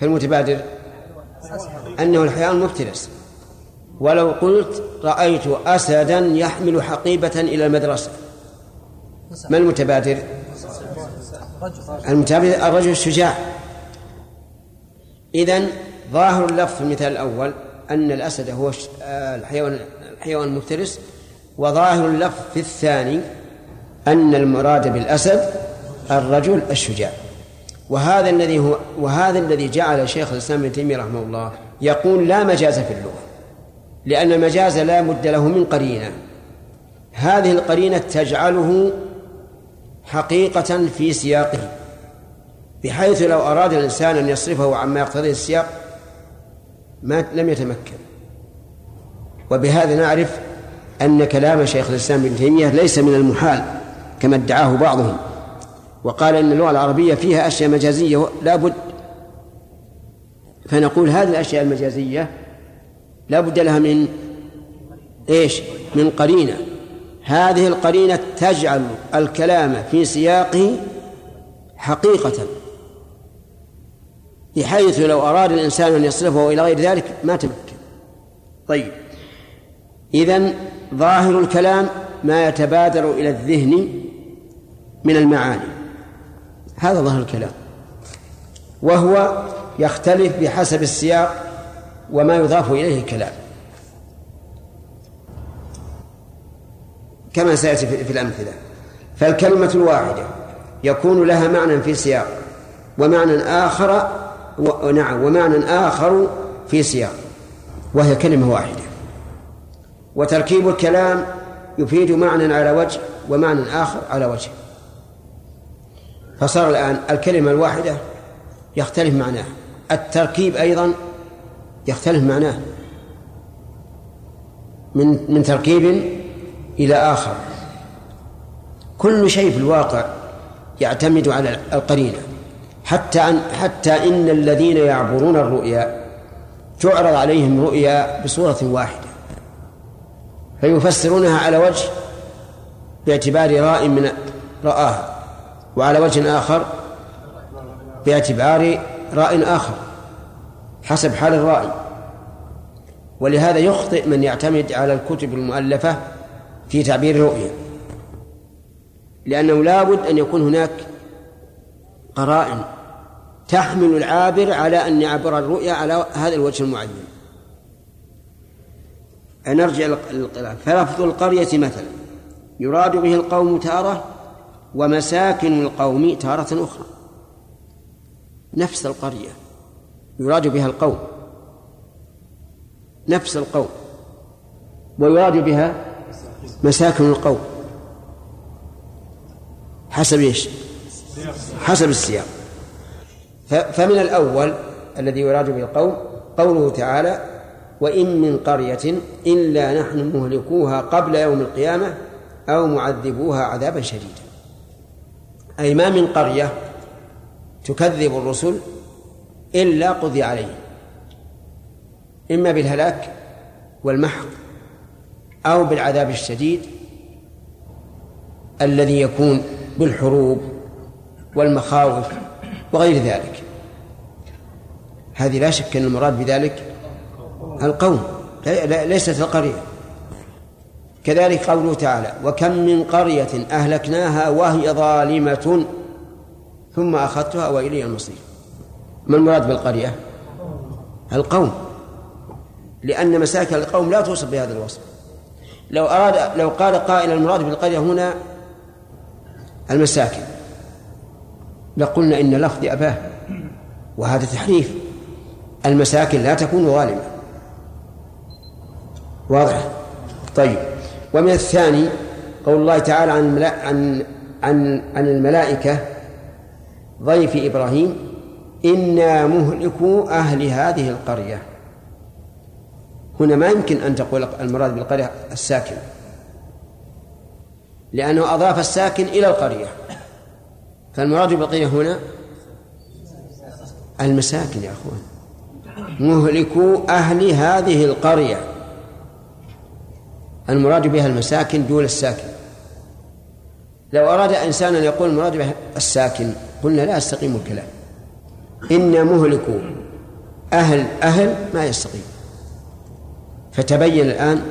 فالمتبادر أنه الحيوان المفترس ولو قلت رأيت أسدا يحمل حقيبة إلى المدرسة. ما المتبادر؟ المتبادر الرجل الشجاع. إذن ظاهر اللفظ في المثال الأول أن الأسد هو آه، الحيوان الحيوان المفترس وظاهر اللفظ في الثاني أن المراد بالأسد الرجل الشجاع. وهذا الذي هو وهذا الذي جعل شيخ الإسلام ابن تيمية رحمه الله يقول لا مجاز في اللغة لأن المجاز لا مد له من قرينة. هذه القرينة تجعله حقيقة في سياقه بحيث لو أراد الإنسان أن يصرفه عما يقتضيه السياق ما لم يتمكن. وبهذا نعرف أن كلام شيخ الإسلام ابن تيمية ليس من المحال كما ادعاه بعضهم وقال إن اللغة العربية فيها أشياء مجازية لا بد فنقول هذه الأشياء المجازية لا بد لها من إيش؟ من قرينة. هذه القرينة تجعل الكلام في سياقه حقيقة بحيث لو أراد الإنسان أن يصرفه إلى غير ذلك ما تمكن. طيب إذن ظاهر الكلام ما يتبادر إلى الذهن من المعاني. هذا ظاهر الكلام. وهو يختلف بحسب السياق وما يضاف إليه الكلام. كما سيأتي في الأمثلة. فالكلمة الواحدة يكون لها معنى في سياق ومعنى آخر و... نعم ومعنى آخر في سياق وهي كلمة واحدة. وتركيب الكلام يفيد معنى على وجه ومعنى آخر على وجه. فصار الآن الكلمة الواحدة يختلف معناها التركيب أيضا يختلف معناه. من من تركيب إلى آخر. كل شيء في الواقع يعتمد على القرينة. حتى أن حتى إن الذين يعبرون الرؤيا تعرض عليهم رؤيا بصورة واحدة. فيفسرونها على وجه باعتبار راء من رآها وعلى وجه آخر باعتبار راء آخر حسب حال الرائي. ولهذا يخطئ من يعتمد على الكتب المؤلفة في تعبير الرؤيا لأنه لا بد أن يكون هناك قرائن تحمل العابر على أن يعبر الرؤيا على هذا الوجه المعين. نرجع للقراءة فلفظ القرية مثلا يراد به القوم تارة ومساكن القوم تارة أخرى. نفس القرية يراد بها القوم. نفس القوم. ويراد بها مساكن القوم. حسب إيش؟ حسب السياق. فمن الأول الذي يراد به القوم قوله تعالى وإن من قرية إلا نحن مهلكوها قبل يوم القيامة أو معذبوها عذابا شديدا. أي ما من قرية تكذب الرسل إلا قضي عليهم إما بالهلاك والمحق أو بالعذاب الشديد الذي يكون بالحروب والمخاوف وغير ذلك. هذه لا شك أن المراد بذلك القوم. ليست القرية. كذلك قوله تعالى وكم من قرية أهلكناها وهي ظالمة ثم أخذتها وإلي المصير. ما المراد بالقرية؟ القوم. لأن مساكن القوم لا توصف بهذا الوصف. لو أراد لو قال قائل المراد بالقرية هنا المساكن. لقلنا إن لفظ أباه وهذا تحريف. المساكن لا تكون ظالمة. واضح؟ طيب. ومن الثاني قول الله تعالى عن عن عن عن الملائكة ضيف إبراهيم إنا مهلكو أهل هذه القرية. هنا ما يمكن أن تقول المراد بالقرية الساكن لأنه أضاف الساكن إلى القرية. فالمراد بالقرية هنا المساكن يا أخوان. مهلكو أهل هذه القرية. المراد بها المساكن دون الساكن. لو أراد إنسان أن يقول المراد بها الساكن قلنا لا يستقيم الكلام. إن مهلكو أهل أهل ما يستقيم. فتبين الآن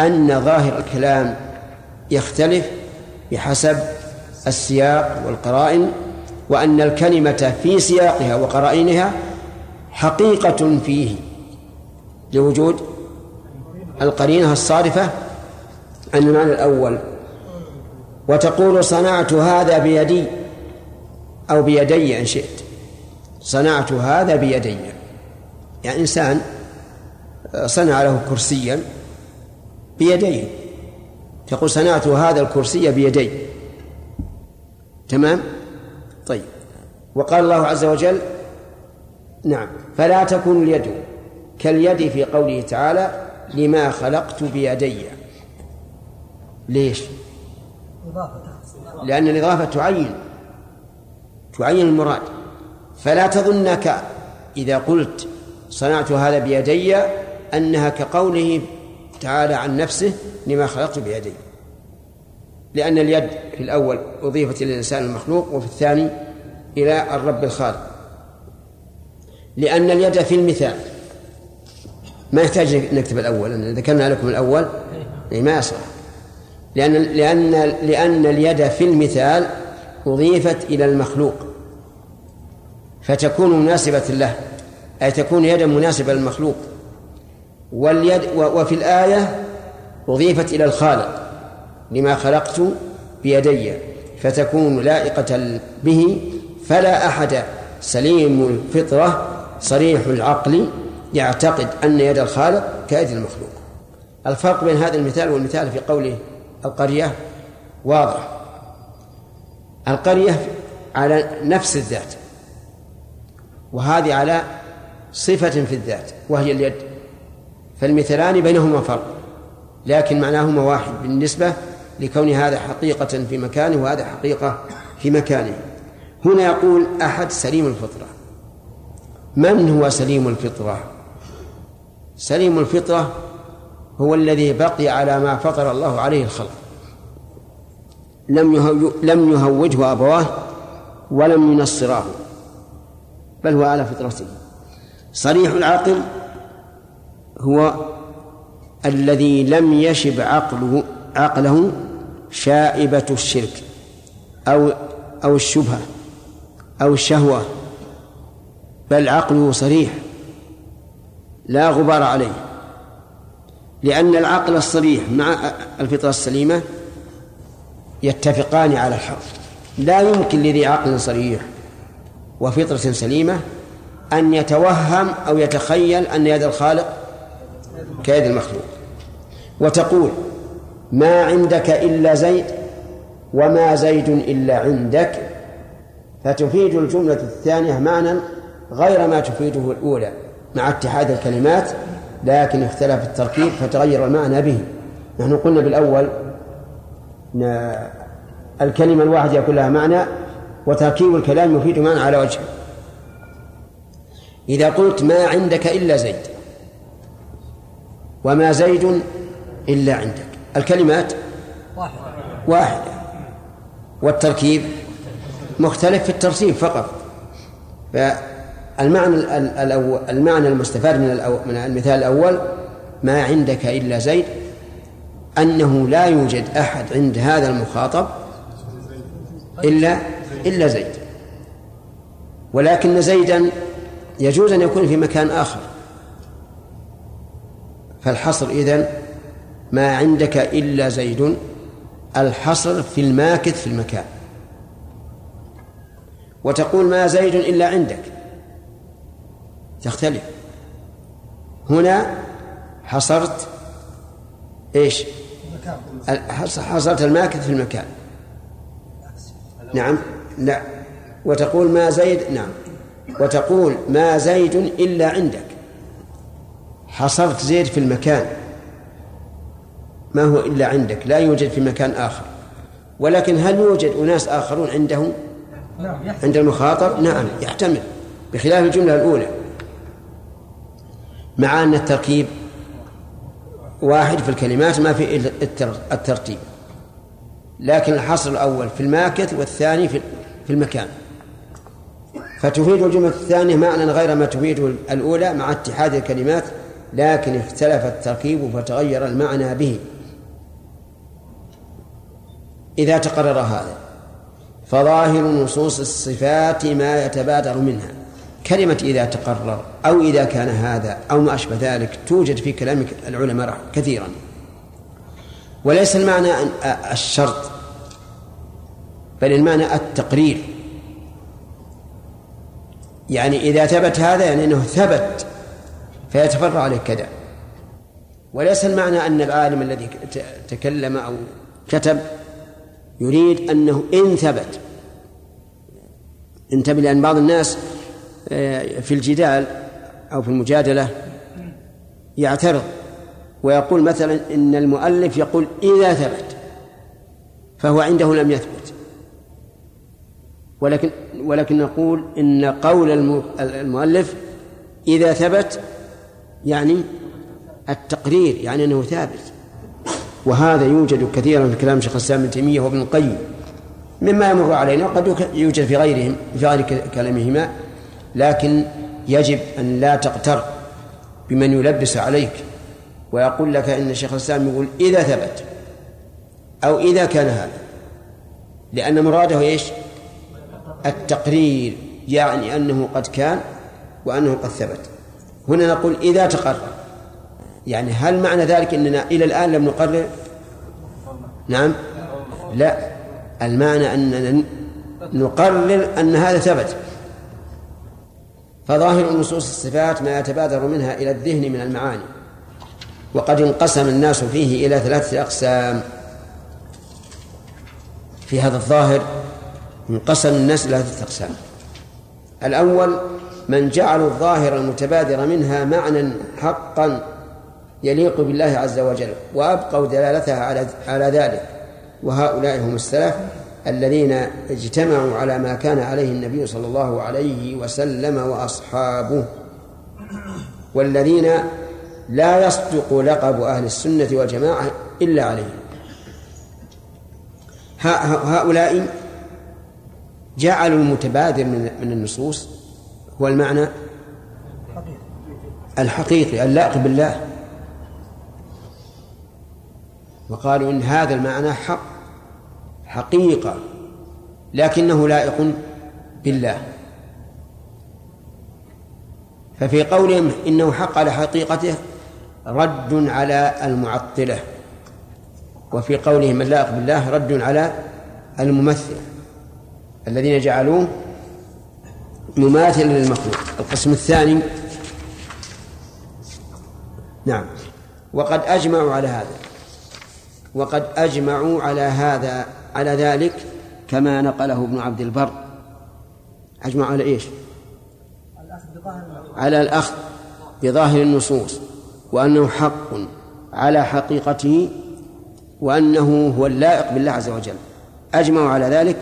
أن ظاهر الكلام يختلف بحسب السياق والقرائن وأن الكلمة في سياقها وقرائنها حقيقة فيه لوجود القرينة الصارفة عن المعنى الأول. وتقول صنعت هذا بيدي أو بيدي إن شئت. صنعت هذا بيدي. يعني إنسان صنع له كرسيا بيديه تقول صنعت هذا الكرسي بيدي. تمام؟ طيب. وقال الله عز وجل نعم. فلا تكون اليد كاليد في قوله تعالى لما خلقت بيدي. ليش؟ لأن الإضافة تعين. تعين المراد. فلا تظنك إذا قلت صنعت هذا بيدي أنها كقوله تعالى عن نفسه لما خلقت بيدي. لأن اليد في الأول أضيفت إلى الإنسان المخلوق وفي الثاني إلى الرب الخالق. لأن اليد في المثال. ما يحتاج نكتب الأول أن ذكرنا لكم الأول. أي ما يصلح. لأن لأن لأن اليد في المثال أضيفت إلى المخلوق. فتكون مناسبة له أي تكون يدا مناسبة للمخلوق. واليد وفي الآية أضيفت إلى الخالق لما خلقت بيدي. فتكون لائقة به فلا أحد سليم الفطرة صريح العقل يعتقد أن يد الخالق كيد المخلوق. الفرق بين هذا المثال والمثال في قوله القرية واضح. القرية على نفس الذات وهذه على صفة في الذات وهي اليد. فالمثلان بينهما فرق لكن معناهما واحد بالنسبة لكون هذا حقيقة في مكانه وهذا حقيقة في مكانه. هنا يقول أحد سليم الفطرة. من هو سليم الفطرة؟ سليم الفطرة هو الذي بقي على ما فطر الله عليه الخلق. لم لم يهوجه أبواه ولم ينصراه بل هو على فطرته. صريح العقل هو الذي لم يشب عقله عقله شائبة الشرك أو أو الشبهة أو الشهوة بل عقله صريح. لا غبار عليه. لأن العقل الصريح مع الفطرة السليمة يتفقان على الحق لا يمكن لذي عقل صريح وفطرة سليمة أن يتوهم أو يتخيل أن يد الخالق كيد المخلوق. وتقول ما عندك إلا زيد وما زيد إلا عندك فتفيد الجملة الثانية معنى غير ما تفيده الأولى. مع اتحاد الكلمات لكن اختلف التركيب فتغير المعنى به. نحن قلنا بالأول الكلمة الواحدة يكون لها معنى وتركيب الكلام يفيد معنى على وجه. إذا قلت ما عندك إلا زيد وما زيد إلا عندك. الكلمات واحدة. والتركيب مختلف في الترتيب فقط. فالمعنى الأول المعنى المستفاد من من المثال الأول ما عندك إلا زيد أنه لا يوجد أحد عند هذا المخاطب إلا إلا زيد. ولكن زيدا يجوز أن يكون في مكان آخر. فالحصر إذن ما عندك إلا زيد الحصر في الماكث في المكان. وتقول ما زيد إلا عندك. تختلف. هنا حصرت إيش؟ حصرت الماكث في المكان. نعم. لا. وتقول ما زيد نعم. وتقول ما زيد إلا عندك. حصرت زيد في المكان. ما هو إلا عندك؟ لا يوجد في مكان آخر. ولكن هل يوجد أناس آخرون عنده؟ عند المخاطب؟ نعم يحتمل. بخلاف الجملة الأولى. مع أن التركيب واحد في الكلمات ما في الترتيب. لكن الحصر الأول في الماكث والثاني في المكان. فتفيد الجملة الثانية معنى غير ما تفيده الأولى مع اتحاد الكلمات لكن اختلف التركيب فتغير المعنى به. إذا تقرر هذا فظاهر نصوص الصفات ما يتبادر منها. كلمة إذا تقرر أو إذا كان هذا أو ما أشبه ذلك توجد في كلام العلماء كثيرا. وليس المعنى الشرط بل المعنى التقرير. يعني إذا ثبت هذا يعني أنه ثبت فيتفرع عليه كذا. وليس المعنى أن العالم الذي تكلم أو كتب يريد أنه إن ثبت. انتبه لأن بعض الناس في الجدال أو في المجادلة يعترض ويقول مثلا إن المؤلف يقول إذا ثبت فهو عنده لم يثبت. ولكن ولكن نقول إن قول المؤلف إذا ثبت يعني التقرير يعني أنه ثابت. وهذا يوجد كثيرا في كلام شيخ الإسلام ابن تيمية وابن القيم. مما يمر علينا وقد يوجد في غيرهم في غير كلامهما. لكن يجب أن لا تغتر بمن يلبس عليك ويقول لك إن الشيخ الإسلام يقول إذا ثبت أو إذا كان هذا. لأن مراده إيش؟ التقرير يعني أنه قد كان وأنه قد ثبت. هنا نقول إذا تقرر. يعني هل معنى ذلك أننا إلى الآن لم نقرر؟ نعم. لا. المعنى أننا نقرر أن هذا ثبت. فظاهر نصوص الصفات ما يتبادر منها إلى الذهن من المعاني. وقد انقسم الناس فيه إلى ثلاثة أقسام. في هذا الظاهر انقسم الناس إلى ثلاثة أقسام. الأول من جعلوا الظاهر المتبادر منها معنى حقا يليق بالله عز وجل وأبقوا دلالتها على على ذلك. وهؤلاء هم السلف. الذين اجتمعوا على ما كان عليه النبي صلى الله عليه وسلم وأصحابه والذين لا يصدق لقب أهل السنة والجماعة إلا عليهم هؤلاء جعلوا المتبادر من النصوص هو المعنى؟ الحقيقي اللائق بالله. وقالوا إن هذا المعنى حق. حقيقة لكنه لائق بالله. ففي قولهم إنه حق على حقيقته رد على المعطلة وفي قولهم اللائق بالله رد على الممثل الذين جعلوه مماثلا للمخلوق. القسم الثاني نعم وقد أجمعوا على هذا وقد أجمعوا على هذا على ذلك كما نقله ابن عبد البر. أجمع على إيش؟ على الأخذ بظاهر النصوص وأنه حق على حقيقته وأنه هو اللائق بالله عز وجل. أجمعوا على ذلك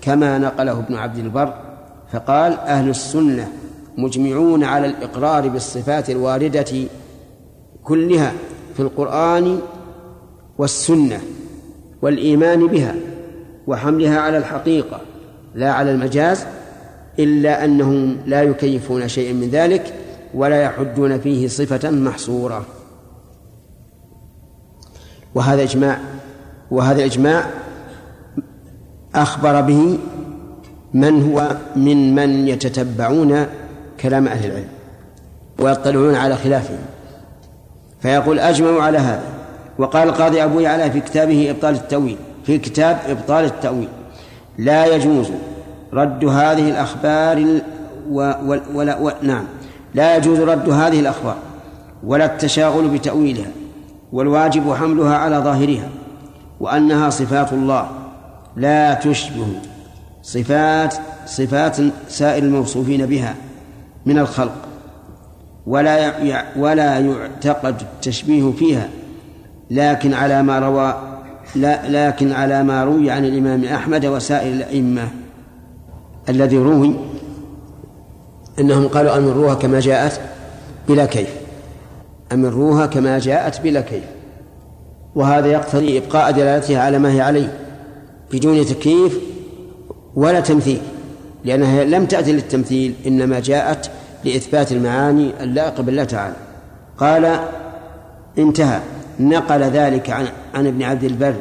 كما نقله ابن عبد البر فقال أهل السنة مجمعون على الإقرار بالصفات الواردة كلها في القرآن والسنة. والإيمان بها وحملها على الحقيقة لا على المجاز إلا أنهم لا يكيفون شيئا من ذلك ولا يحدون فيه صفة محصورة. وهذا إجماع وهذا الإجماع أخبر به من هو من من يتتبعون كلام أهل العلم ويطلعون على خلافهم فيقول أجمعوا على هذا. وقال القاضي أبو يعلى في كتابه إبطال التأويل في كتاب إبطال التأويل. لا يجوز رد هذه الأخبار و ولا و نعم. لا يجوز رد هذه الأخبار ولا التشاغل بتأويلها والواجب حملها على ظاهرها وأنها صفات الله. لا تشبه صفات صفات سائر الموصوفين بها من الخلق ولا ولا يعتقد التشبيه فيها. لكن على ما روى لا لكن على ما روي عن الإمام أحمد وسائر الأئمة الذي روي أنهم قالوا أمروها كما جاءت بلا كيف. أمروها كما جاءت بلا كيف. وهذا يقتضي إبقاء دلالتها على ما هي عليه بدون تكييف ولا تمثيل لأنها لم تأتي للتمثيل إنما جاءت لإثبات المعاني اللائقة بالله تعالى. قال انتهى. نقل ذلك عن, عن ابن عبد البر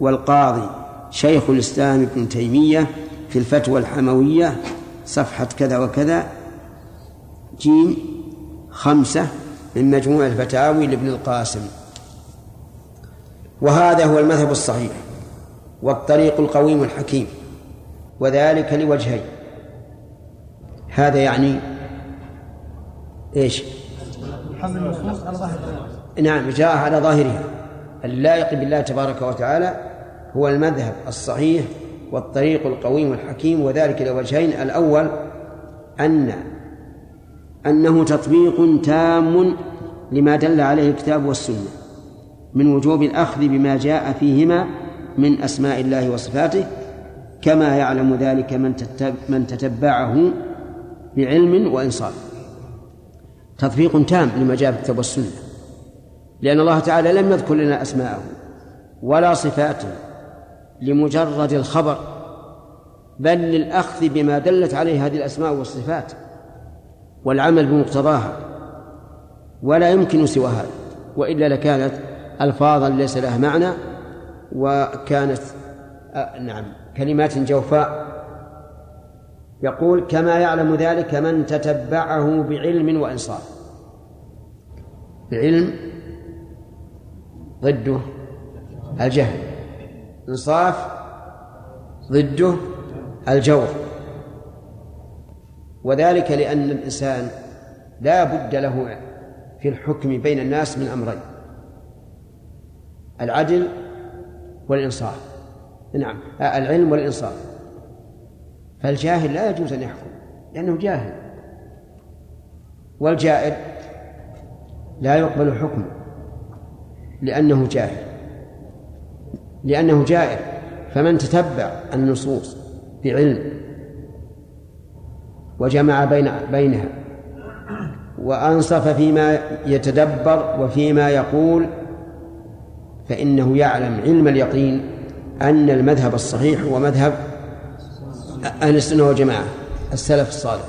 والقاضي شيخ الإسلام ابن تيمية في الفتوى الحموية صفحة كذا وكذا جيم خمسة من مجموع الفتاوي لابن القاسم. وهذا هو المذهب الصحيح والطريق القويم الحكيم وذلك لوجهين. هذا يعني إيش؟ حمل النصوص على نعم جاء على ظاهرها. اللائق بالله تبارك وتعالى هو المذهب الصحيح والطريق القويم الحكيم وذلك لوجهين. الأول أن أنه تطبيق تام لما دل عليه الكتاب والسنة من وجوب الأخذ بما جاء فيهما من أسماء الله وصفاته كما يعلم ذلك من من تتبعه بعلم وإنصاف. تطبيق تام لما جاء في الكتاب والسنة. لأن الله تعالى لم يذكر لنا أسماءه ولا صفاته لمجرد الخبر بل للأخذ بما دلت عليه هذه الأسماء والصفات والعمل بمقتضاها ولا يمكن سوى هذا وإلا لكانت ألفاظا ليس لها معنى وكانت آه نعم كلمات جوفاء. يقول كما يعلم ذلك من تتبعه بعلم وإنصاف. بعلم ضده الجهل إنصاف ضده الجور. وذلك لأن الإنسان لا بد له في الحكم بين الناس من أمرين العدل والإنصاف. نعم العلم والإنصاف. فالجاهل لا يجوز أن يحكم لأنه جاهل والجائر لا يقبل حكمه لأنه جاهل. لأنه جائر. فمن تتبع النصوص بعلم وجمع بين بينها وأنصف فيما يتدبر وفيما يقول فإنه يعلم علم اليقين أن المذهب الصحيح هو مذهب أهل السنة والجماعة السلف الصالح.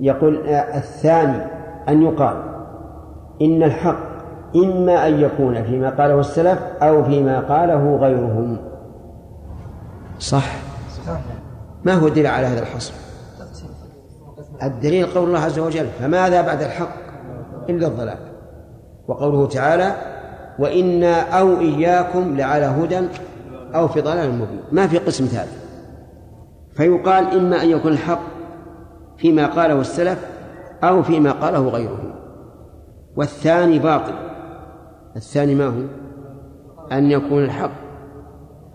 يقول الثاني أن يقال إن الحق إما أن يكون فيما قاله السلف أو فيما قاله غيرهم. صح؟ ما هو الدليل على هذا الحصر؟ الدليل قول الله عز وجل فماذا بعد الحق إلا الضلال؟ وقوله تعالى وإنا أو إياكم لعلى هدى أو في ضلال مبين. ما في قسم ثالث. فيقال إما أن يكون الحق فيما قاله السلف أو فيما قاله غيره والثاني باطل. الثاني ما هو؟ أن يكون الحق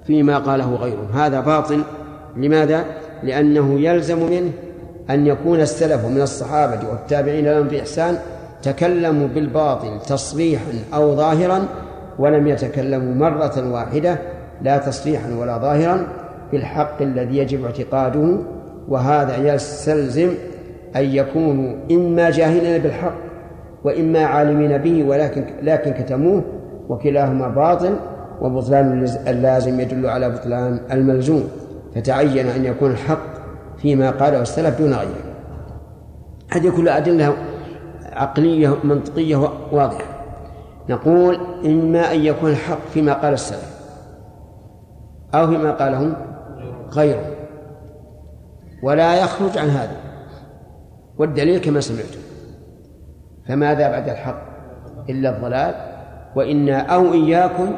فيما قاله غيره. هذا باطل. لماذا؟ لأنه يلزم منه أن يكون السلف من الصحابة والتابعين لهم بإحسان تكلموا بالباطل تصريحا أو ظاهرا ولم يتكلموا مرة واحدة لا تصريحا ولا ظاهرا بالحق الذي يجب اعتقاده. وهذا يستلزم أن يكونوا إما جاهلين بالحق وإما عالمين به ولكن لكن كتموه وكلاهما باطل وبطلان اللازم يدل على بطلان الملزوم. فتعين أن يكون الحق فيما قاله السلف دون غيره. هذه كلها أدلة عقلية منطقية واضحة. نقول إما أن يكون الحق فيما قال السلف أو فيما قاله غيره ولا يخرج عن هذا. والدليل كما سمعتم. فماذا بعد الحق؟ إلا الضلال. وإنا أو إياكم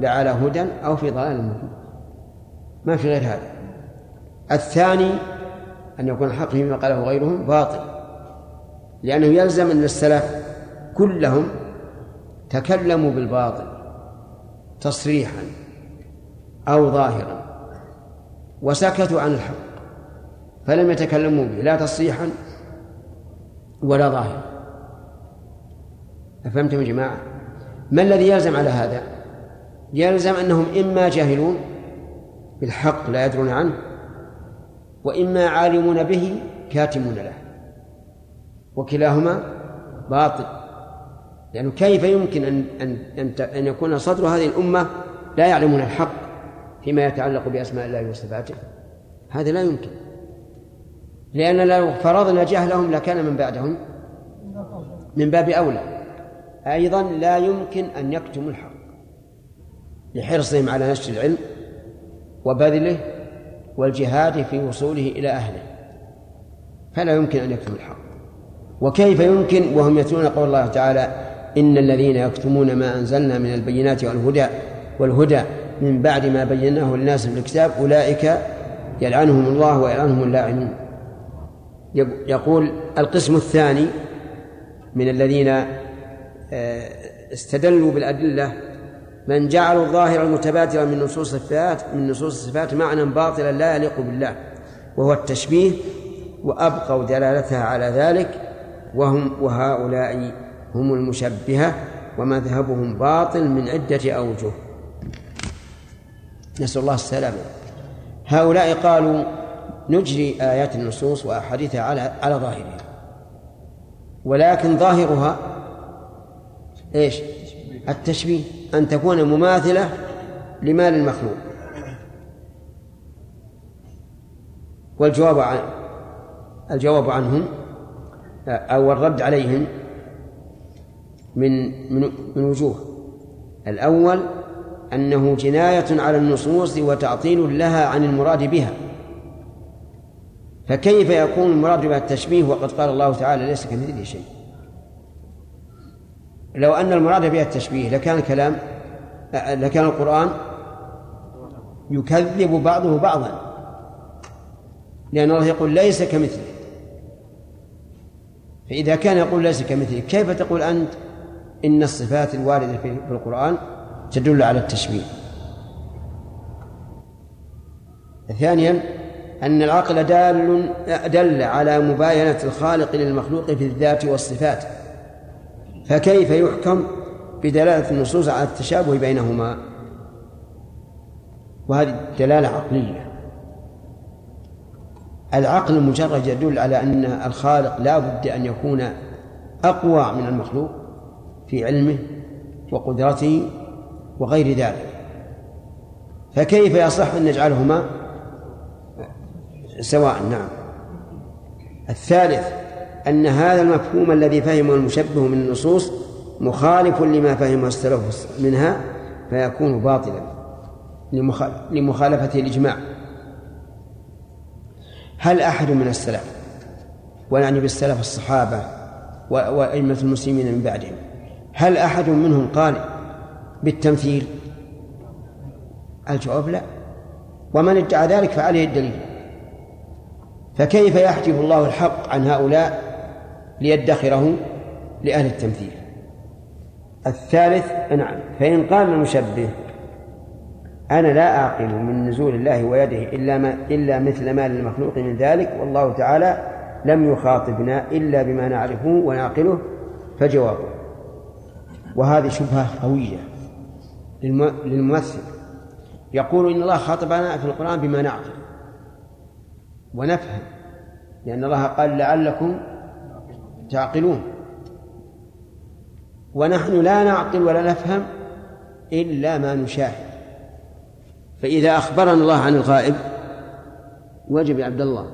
لعلى هدى أو في ضلال مبين. ما في غير هذا. الثاني أن يكون الحق فيما قاله غيرهم باطل. لأنه يلزم أن السلف كلهم تكلموا بالباطل تصريحا أو ظاهرا وسكتوا عن الحق فلم يتكلموا به لا تصريحا ولا ظاهر أفهمتم يا جماعة؟ ما الذي يلزم على هذا؟ يلزم أنهم إما جاهلون بالحق لا يدرون عنه وإما عالمون به كاتمون له وكلاهما باطل. لأنه كيف يمكن أن أن أن يكون صدر هذه الأمة لا يعلمون الحق فيما يتعلق بأسماء الله وصفاته؟ هذا لا يمكن. لأن لو فرضنا جهلهم لكان من بعدهم من باب أولى. أيضا لا يمكن أن يكتموا الحق. لحرصهم على نشر العلم وبذله والجهاد في وصوله إلى أهله. فلا يمكن أن يكتموا الحق. وكيف يمكن؟ وهم يتلون قول الله تعالى إن الذين يكتمون ما أنزلنا من البينات والهدى والهدى من بعد ما بيناه للناس في الكتاب أولئك يلعنهم الله ويلعنهم اللاعنون. يقول القسم الثاني من الذين استدلوا بالأدلة من جعلوا الظاهر المتبادر من نصوص الصفات من نصوص الصفات معنى باطلا لا يليق بالله وهو التشبيه وأبقوا دلالتها على ذلك وهم وهؤلاء هم المشبهة ومذهبهم باطل من عدة أوجه. نسأل الله السلامة. هؤلاء قالوا نجري آيات النصوص وأحاديثها على على ظاهرها ولكن ظاهرها إيش؟ التشبيه. أن تكون مماثلة لما للمخلوق والجواب عن الجواب عنهم أو الرد عليهم من من من وجوه. الأول أنه جناية على النصوص وتعطيل لها عن المراد بها. فكيف يكون المراد بها التشبيه؟ وقد قال الله تعالى ليس كمثله شيء. لو أن المراد بها التشبيه لكان الكلام لكان القرآن يكذب بعضه بعضا. لأن الله يقول ليس كمثله. فإذا كان يقول ليس كمثله كيف تقول أنت إن الصفات الواردة في القرآن تدل على التشبيه؟ ثانيا أن العقل دال دل على مباينة الخالق للمخلوق في الذات والصفات. فكيف يحكم بدلالة النصوص على التشابه بينهما؟ وهذه دلالة عقلية. العقل المجرد يدل على أن الخالق لا بد أن يكون أقوى من المخلوق في علمه وقدرته وغير ذلك. فكيف يصح أن نجعلهما؟ سواء نعم. الثالث أن هذا المفهوم الذي فهمه المشبه من النصوص مخالف لما فهمه السلف منها فيكون باطلا لمخالفته الإجماع. هل أحد من السلف ويعني بالسلف الصحابة وأئمة المسلمين من بعدهم هل أحد منهم قال بالتمثيل؟ الجواب لا. ومن ادعى ذلك فعليه الدليل. فكيف يحجب الله الحق عن هؤلاء؟ ليدخره لأهل التمثيل. الثالث نعم فإن قال المشبه أنا لا أعقل من نزول الله ويده إلا ما إلا مثل ما للمخلوق من ذلك والله تعالى لم يخاطبنا إلا بما نعرفه ونعقله فجوابه. وهذه شبهة قوية للممثل. يقول إن الله خاطبنا في القرآن بما نعقل ونفهم لأن الله قال لعلكم تعقلون. ونحن لا نعقل ولا نفهم إلا ما نشاهد. فإذا أخبرنا الله عن الغائب وجب يا عبد الله.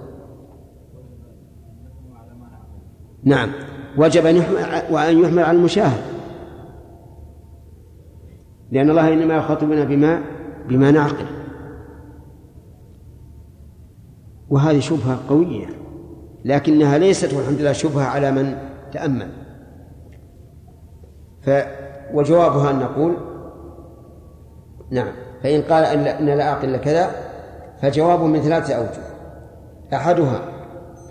نعم وجب أن يحمل وأن يحمل على المشاهد. لأن الله إنما يخاطبنا بما بما نعقل. وهذه شبهة قوية. لكنها ليست والحمد لله شبهة على من تأمل. ف وجوابها أن نقول نعم. فإن قال أن لا أعقل كذا فجواب من ثلاثة أوجه. أحدها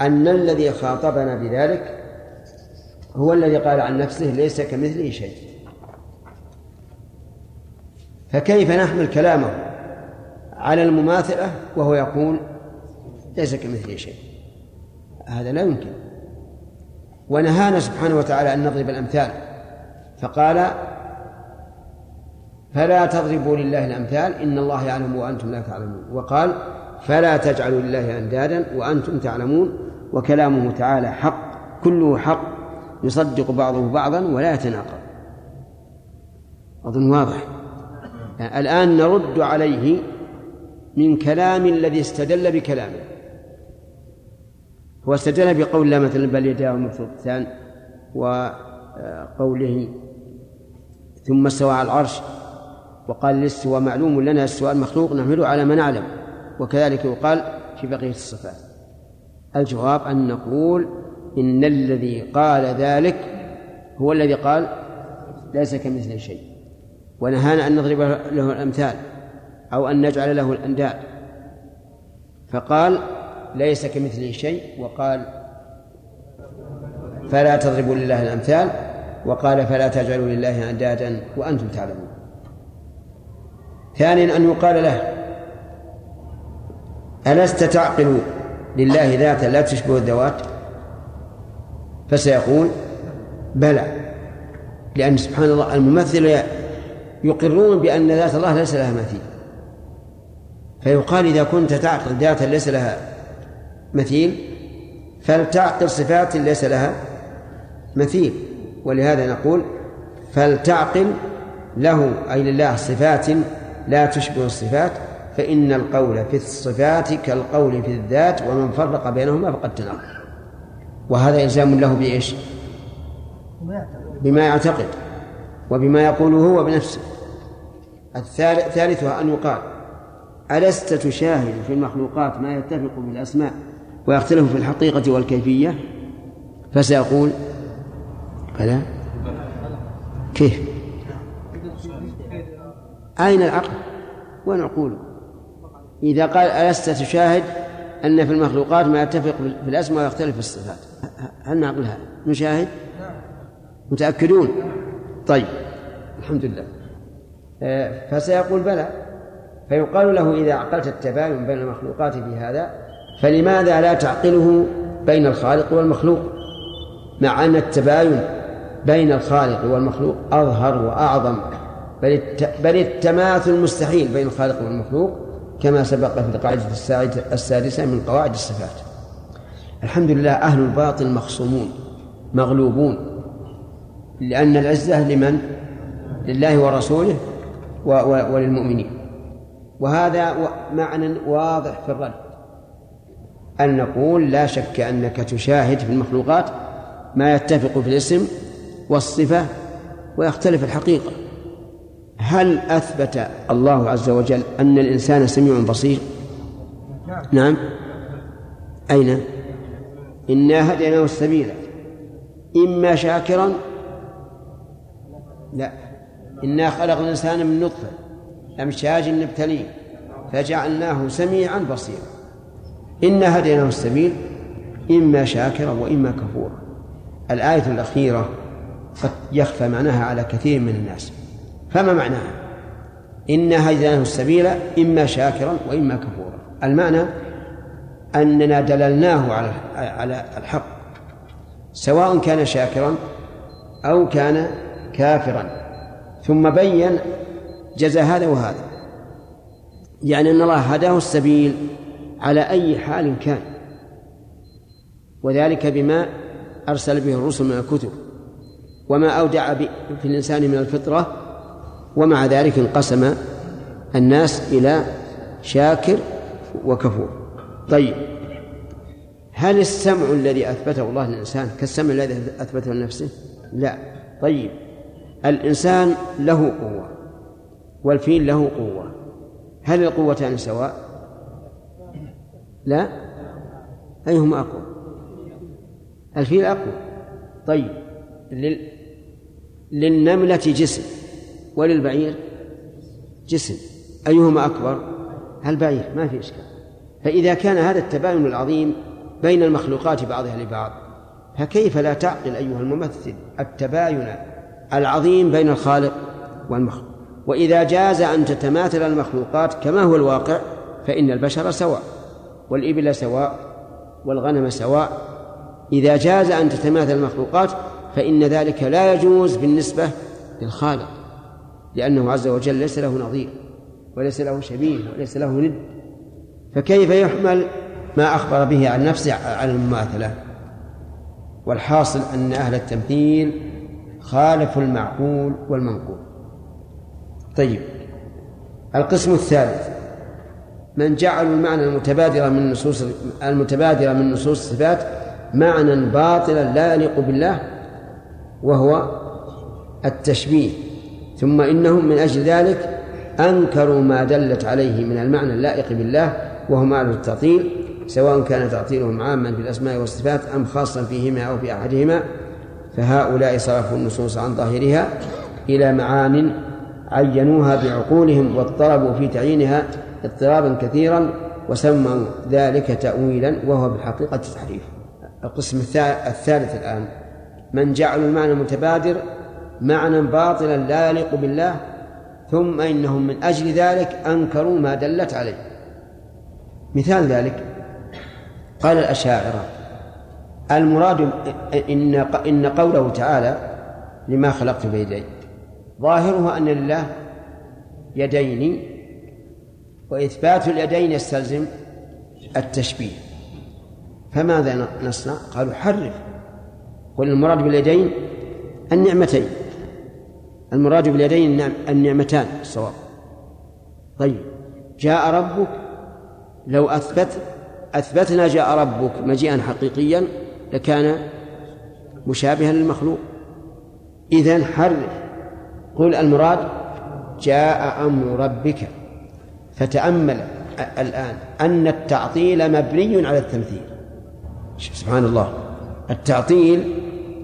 أن الذي خاطبنا بذلك هو الذي قال عن نفسه ليس كمثله شيء. فكيف نحمل كلامه على المماثلة وهو يقول ليس كمثله شيء؟ هذا لا يمكن. ونهانا سبحانه وتعالى أن نضرب الأمثال. فقال فلا تضربوا لله الأمثال إن الله يعلم وأنتم لا تعلمون. وقال فلا تجعلوا لله أندادا وأنتم تعلمون وكلامه تعالى حق كله حق يصدق بعضه بعضا ولا يتناقض. أظن واضح. الآن نرد عليه من كلام الذي استدل بكلامه. هو استدل بقول الله مثلا بل يداه مبسوطتان وقوله ثم استوى على العرش وقال الاستواء معلوم لنا السؤال مخلوق نحمله على ما نعلم وكذلك يقال في بقية الصفات. الجواب أن نقول إن الذي قال ذلك هو الذي قال ليس كمثله شيء. ونهانا أن نضرب له الأمثال أو أن نجعل له الأنداد. فقال ليس كمثله شيء وقال فلا تضربوا لله الأمثال وقال فلا تجعلوا لله أندادا وأنتم تعلمون ثانيا أن يقال له ألست تعقل لله ذاتا لا تشبه الذوات؟ فسيقول بلى لأن سبحان الله الممثل يقرون بأن ذات الله ليس لها مثيل فيقال إذا كنت تعقل ذاتا ليس لها مثيل فلتعقل صفات ليس لها مثيل. ولهذا نقول فلتعقل له أي لله صفات لا تشبه الصفات فإن القول في الصفات كالقول في الذات ومن فرق بينهما فقد تناقض. وهذا إلزام له بإيش؟ بما يعتقد. وبما يقوله هو بنفسه. الثالثها أن يقال ألست تشاهد في المخلوقات ما يتفق بالأسماء؟ ويختلف في الحقيقة والكيفية فسيقول بلى. كيف؟ أين العقل؟ وين عقوله إذا قال ألست تشاهد أن في المخلوقات ما يتفق في الأسماء ويختلف في الصفات. هل نعقل هذا؟ نشاهد؟ متأكدون؟ طيب الحمد لله. آه، فسيقول بلى. فيقال له إذا عقلت التباين بين المخلوقات في هذا فلماذا لا تعقله بين الخالق والمخلوق؟ مع أن التباين بين الخالق والمخلوق أظهر وأعظم بل بل التماثل مستحيل بين الخالق والمخلوق كما سبق في القاعدة السادسة من قواعد الصفات. الحمد لله أهل الباطل مخصومون مغلوبون. لأن العزة لمن؟ لله ورسوله وللمؤمنين. وهذا معنى واضح في الرد. أن نقول لا شك أنك تشاهد في المخلوقات ما يتفق في الاسم والصفة ويختلف الحقيقة. هل أثبت الله عز وجل أن الإنسان سميع بصير؟ نعم. أين؟ إنا هديناه السبيل. إما شاكرا؟ لا. إنا خلق الإنسان من نطفة أمشاج نبتليه فجعلناه سميعا بصيرا. إنا هديناه السبيل إما شاكرا وإما كفورا. الآية الأخيرة قد يخفى معناها على كثير من الناس. فما معناها؟ إنا هديناه السبيل إما شاكرا وإما كفورا. المعنى أننا دللناه على على الحق سواء كان شاكرا أو كان كافرا. ثم بين جزاء هذا وهذا يعني أن الله هداه السبيل على أي حال كان وذلك بما أرسل به الرسل من الكتب وما أودع في الإنسان من الفطرة ومع ذلك انقسم الناس إلى شاكر وكفور طيب هل السمع الذي أثبته الله للإنسان كالسمع الذي أثبته لنفسه؟ لا طيب الإنسان له قوة والفيل له قوة هل القوتان سواء؟ لا؟ أيهما أقوى؟ الفيل أقوى. طيب لل... للنملة جسم وللبعير جسم أيهما أكبر؟ البعير ما في إشكال. فإذا كان هذا التباين العظيم بين المخلوقات بعضها لبعض فكيف لا تعقل أيها الممثل التباين العظيم بين الخالق والمخلوق؟ وإذا جاز أن تتماثل المخلوقات كما هو الواقع فإن البشر سواء. والإبل سواء والغنم سواء. إذا جاز أن تتماثل المخلوقات فإن ذلك لا يجوز بالنسبة للخالق لأنه عز وجل ليس له نظير وليس له شبيه وليس له ند. فكيف يحمل ما أخبر به عن نفسه على المماثلة؟ والحاصل أن أهل التمثيل خالفوا المعقول والمنقول. طيب القسم الثالث. من جعلوا المعنى المتبادر من نصوص المتبادر من نصوص الصفات معنى باطلا لا يليق بالله وهو التشبيه. ثم إنهم من أجل ذلك أنكروا ما دلت عليه من المعنى اللائق بالله وهو معنى التعطيل سواء كان تعطيلهم عاما في الأسماء والصفات أم خاصا فيهما أو في أحدهما فهؤلاء صرفوا النصوص عن ظاهرها إلى معان عينوها بعقولهم واضطربوا في تعيينها اضطرابا كثيرا وسموا ذلك تأويلا وهو بالحقيقة تحريف. القسم الثالث الآن. من جعلوا المعنى المتبادر معنى باطلا لا يليق بالله ثم إنهم من أجل ذلك أنكروا ما دلت عليه. مثال ذلك. قال الأشاعرة المراد إن إن قوله تعالى لما خلقت بيدي ظاهره أن لله يدين وإثبات اليدين يستلزم التشبيه. فماذا نصنع؟ قالوا حرف. قل المراد باليدين النعمتين. المراد باليدين النعمتان الصواب. طيب. جاء ربك لو أثبت أثبتنا جاء ربك مجيئا حقيقيا لكان مشابها للمخلوق. إذا حرف. قل المراد جاء أمر ربك. فتأمل الآن أن التعطيل مبني على التمثيل. سبحان الله. التعطيل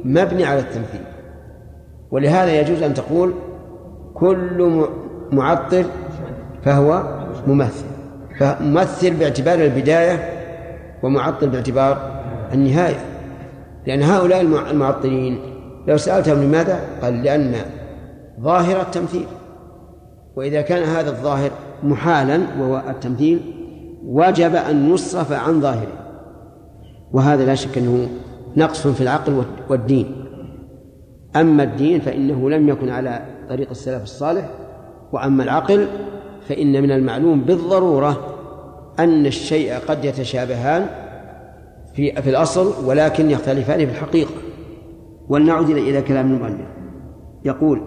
مبني على التمثيل. ولهذا يجوز أن تقول كل معطل فهو ممثل. فممثل باعتبار البداية ومعطل باعتبار النهاية. لأن هؤلاء المعطلين لو سألتهم لماذا؟ قال لأن ظاهر التمثيل. وإذا كان هذا الظاهر محالا وهو التمثيل وجب أن يصرف عن ظاهره. وهذا لا شك أنه نقص في العقل والدين. أما الدين فإنه لم يكن على طريق السلف الصالح وأما العقل فإن من المعلوم بالضرورة أن الشيء قد يتشابهان في في الأصل ولكن يختلفان في الحقيقة. ولنعد إلى كلام المؤلف. يقول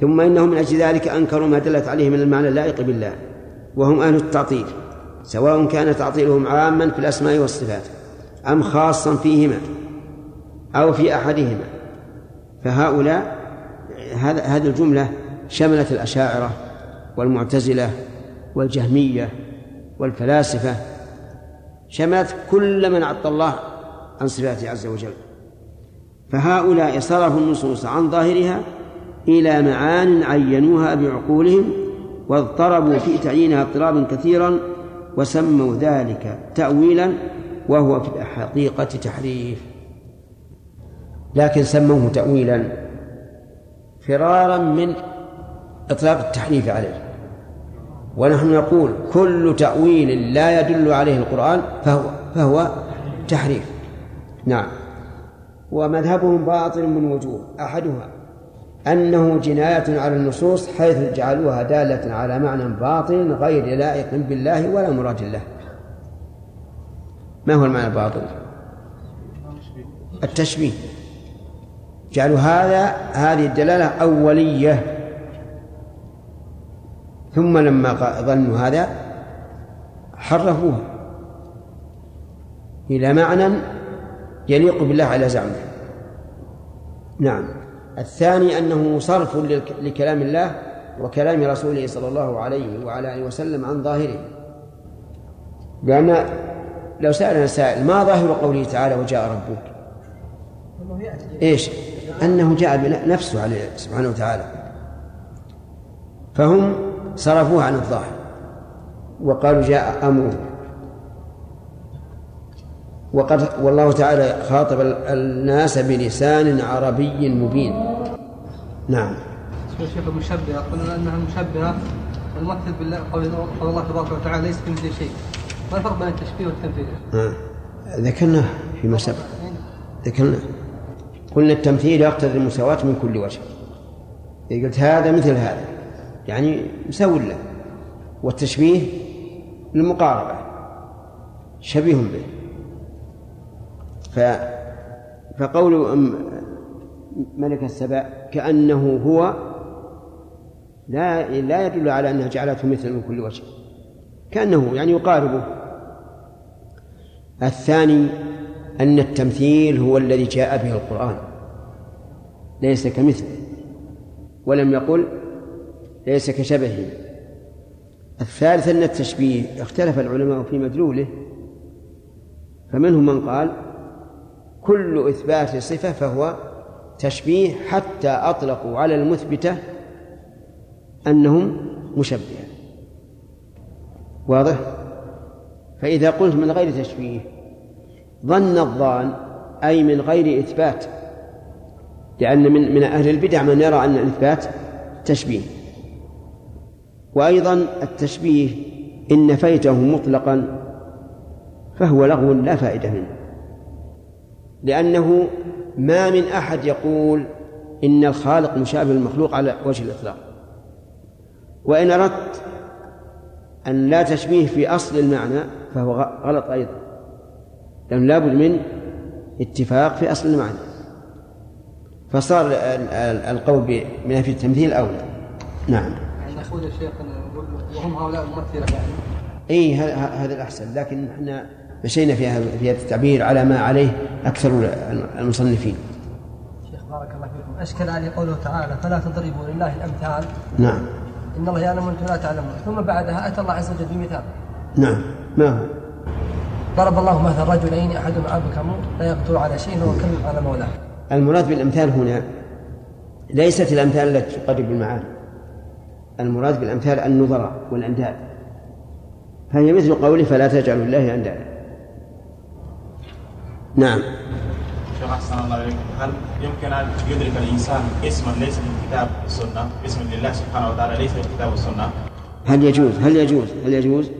ثم إنهم من أجل ذلك أنكروا ما دلت عليه من المعنى اللائق بالله وهم أهل التعطيل سواء كان تعطيلهم عاما في الأسماء والصفات أم خاصا فيهما أو في أحدهما. فهؤلاء هذا هذه الجملة شملت الأشاعرة والمعتزلة والجهمية والفلاسفة شملت كل من عطى الله عن صفاته عز وجل. فهؤلاء صرفوا النصوص عن ظاهرها إلى معان عينوها بعقولهم واضطربوا في تعيينها اضطرابا كثيرا وسموا ذلك تأويلا وهو في الحقيقة تحريف. لكن سموه تأويلا فرارا من إطلاق التحريف عليه. ونحن نقول كل تأويل لا يدل عليه القرآن فهو فهو تحريف. نعم. ومذهبهم باطل من وجوه. أحدها أنه جناية على النصوص حيث جعلوها دالة على معنى باطل غير لائق بالله ولا مراد الله ما هو المعنى الباطل التشبيه. جعلوا هذا هذه الدلالة أولية. ثم لما ظنوا هذا حرفوها إلى معنى يليق بالله على زعمه. نعم. الثاني أنه صرف لكلام الله وكلام رسوله صلى الله عليه وعلى آله وسلم عن ظاهره. لأن لو سألنا سائل ما ظاهر قوله تعالى وجاء ربك؟ إيش؟ أنه جاء بنفسه عليه سبحانه وتعالى. فهم صرفوه عن الظاهر وقالوا جاء أمره. وقد والله تعالى خاطب الناس بلسان عربي مبين. نعم. الشيخ المشبهة قلنا أنها المشبهة الممثل بالله قول الله تبارك وتعالى ليس كمثله شيء. ما الفرق بين التشبيه والتمثيل؟ آه. ذكرناه فيما سبق. ذكرناه قلنا التمثيل يقتضي المساواة من كل وجه. إذا قلت هذا مثل هذا يعني مساو له. والتشبيه للمقاربة شبيه به. ف فقول ملك السبع كأنه هو لا لا يدل على أنها جعلته مثلا من كل وجه. كأنه يعني يقاربه. الثاني أن التمثيل هو الذي جاء به القرآن. ليس كمثله. ولم يقل ليس كشبهه. الثالث أن التشبيه اختلف العلماء في مدلوله. فمنهم من قال كل إثبات صفة فهو تشبيه حتى أطلقوا على المثبتة أنهم مشبهة. واضح؟ فإذا قلت من غير تشبيه ظن الظان أي من غير إثبات لأن من من أهل البدع من يرى أن الإثبات تشبيه. وأيضا التشبيه إن نفيته مطلقا فهو لغو لا فائدة منه. لأنه ما من أحد يقول إن الخالق مشابه للمخلوق على وجه الإطلاق. وإن أردت أن لا تشبيه في أصل المعنى فهو غلط أيضا. لأنه لابد من اتفاق في أصل المعنى. فصار القول بنفي التمثيل أولى. نعم. يعني يا شيخ وهم هؤلاء الممثلة يعني. اي هذا الأحسن. لكن إحنا مشينا في هذا في هذا التعبير على ما عليه أكثر المصنفين. شيخ بارك الله فيكم. أشكل علي قوله تعالى فلا تضربوا لله الأمثال. نعم. إن الله يعلم وأنتم لا تعلمون. ثم بعدها أتى الله عز وجل بمثال. نعم. ما هو؟ ضرب الله مثلا رجلين أحدهما أبكم لا يقدر على شيء وهو كل على مولاه. المراد بالأمثال هنا ليست الأمثال التي تقرب المعاني المراد بالأمثال النظراء والأنداد. فهي مثل قوله فلا تجعلوا الله أندادا. نعم. شيخ أحسن الله اليكم هل يمكن أن يدرك الإنسان اسما ليس من الكتاب والسنة اسما لله سبحانه وتعالى ليس من الكتاب والسنة هل يجوز؟ هل يجوز؟ هل يجوز؟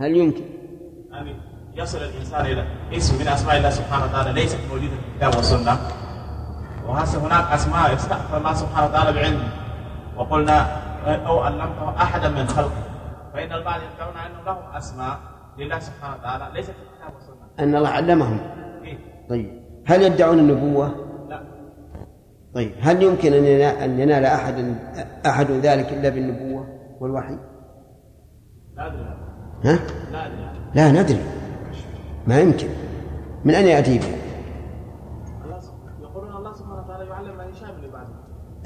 هل يمكن؟ أن يصل الإنسان إلى اسم من أسماء الله سبحانه وتعالى ليست موجودة في الكتاب والسنة. وهسه هناك أسماء استغفر الله سبحانه وتعالى بعلمه وقلنا أو علمته أحدا من خلقه. فإن البعض يدعون أنه لهم أسماء لله سبحانه وتعالى ليست في الكتاب والسنة. أن الله علمهم. إيه؟ طيب هل يدعون النبوة؟ لا. طيب هل يمكن أن ينال, أحد أحد ذلك إلا بالنبوة والوحي؟ لا أدري. ها؟ لا أدري. لا ندري. ما يمكن. من أين يأتي به؟ يقولون الله سبحانه وتعالى يعلم من يشاء من عباده.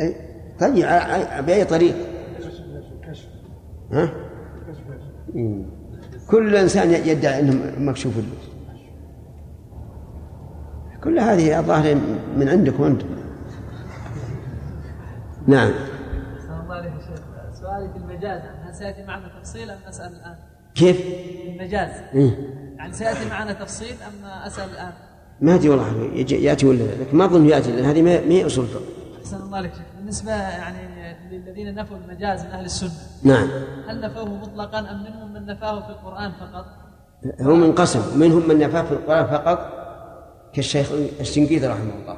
أي طيب بأي طريق؟ ها؟ مم. كل إنسان يدعي أنه مكشوف له كل هذه الظاهر من عندكم أنتم نعم سؤالي في المجاز هل سيأتي معنا تفصيل أم أسأل الآن؟ كيف؟ المجاز إيه؟ يعني سيأتي معنا تفصيل أم أسأل الآن؟ ما أدري والله يأتي ولا لا لكن ما أظن يأتي لأن هذه ما هي أصول الفقه أحسن الله عليك شيخ بالنسبة يعني للذين نفوا المجاز من أهل السنة نعم هل نفوه مطلقا أم منهم من نفاه في القرآن فقط؟ هم انقسم منهم من نفاه في القرآن فقط كالشيخ الشنقيطي رحمه الله.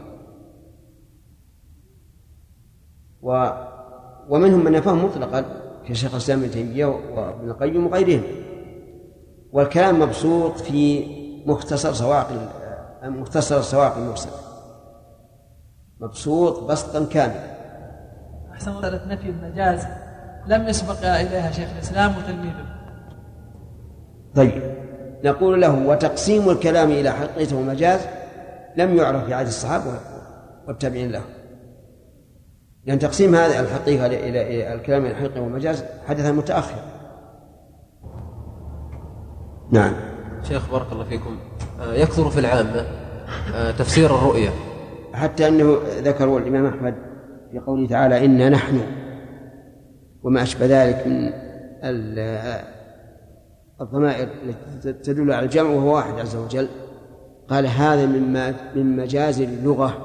و ومنهم من نفاه مطلقا كشيخ الإسلام ابن تيمية وابن القيم وغيرهم. والكلام مبسوط في مختصر سواق مختصر السواق المرسل. مبسوط بسطا كاملا. أحسن مسألة نفي المجاز لم يسبق إليها شيخ الإسلام وتلميذه. طيب. نقول له وتقسيم الكلام إلى حقيقة ومجاز؟ لم يعرف في عهد الصحابة والتابعين له. لأن تقسيم هذا الحقيقة إلى الكلام إلى حقيقة ومجاز حدث متأخر. نعم. شيخ بارك الله فيكم. آه، يكثر في العامة. آه، تفسير الرؤيا حتى أنه ذكروا الإمام أحمد في قوله تعالى إنا نحن وما أشبه ذلك من ال- الضمائر التي تدل على الجمع وهو واحد عز وجل. قال هذا مما من مجاز اللغة.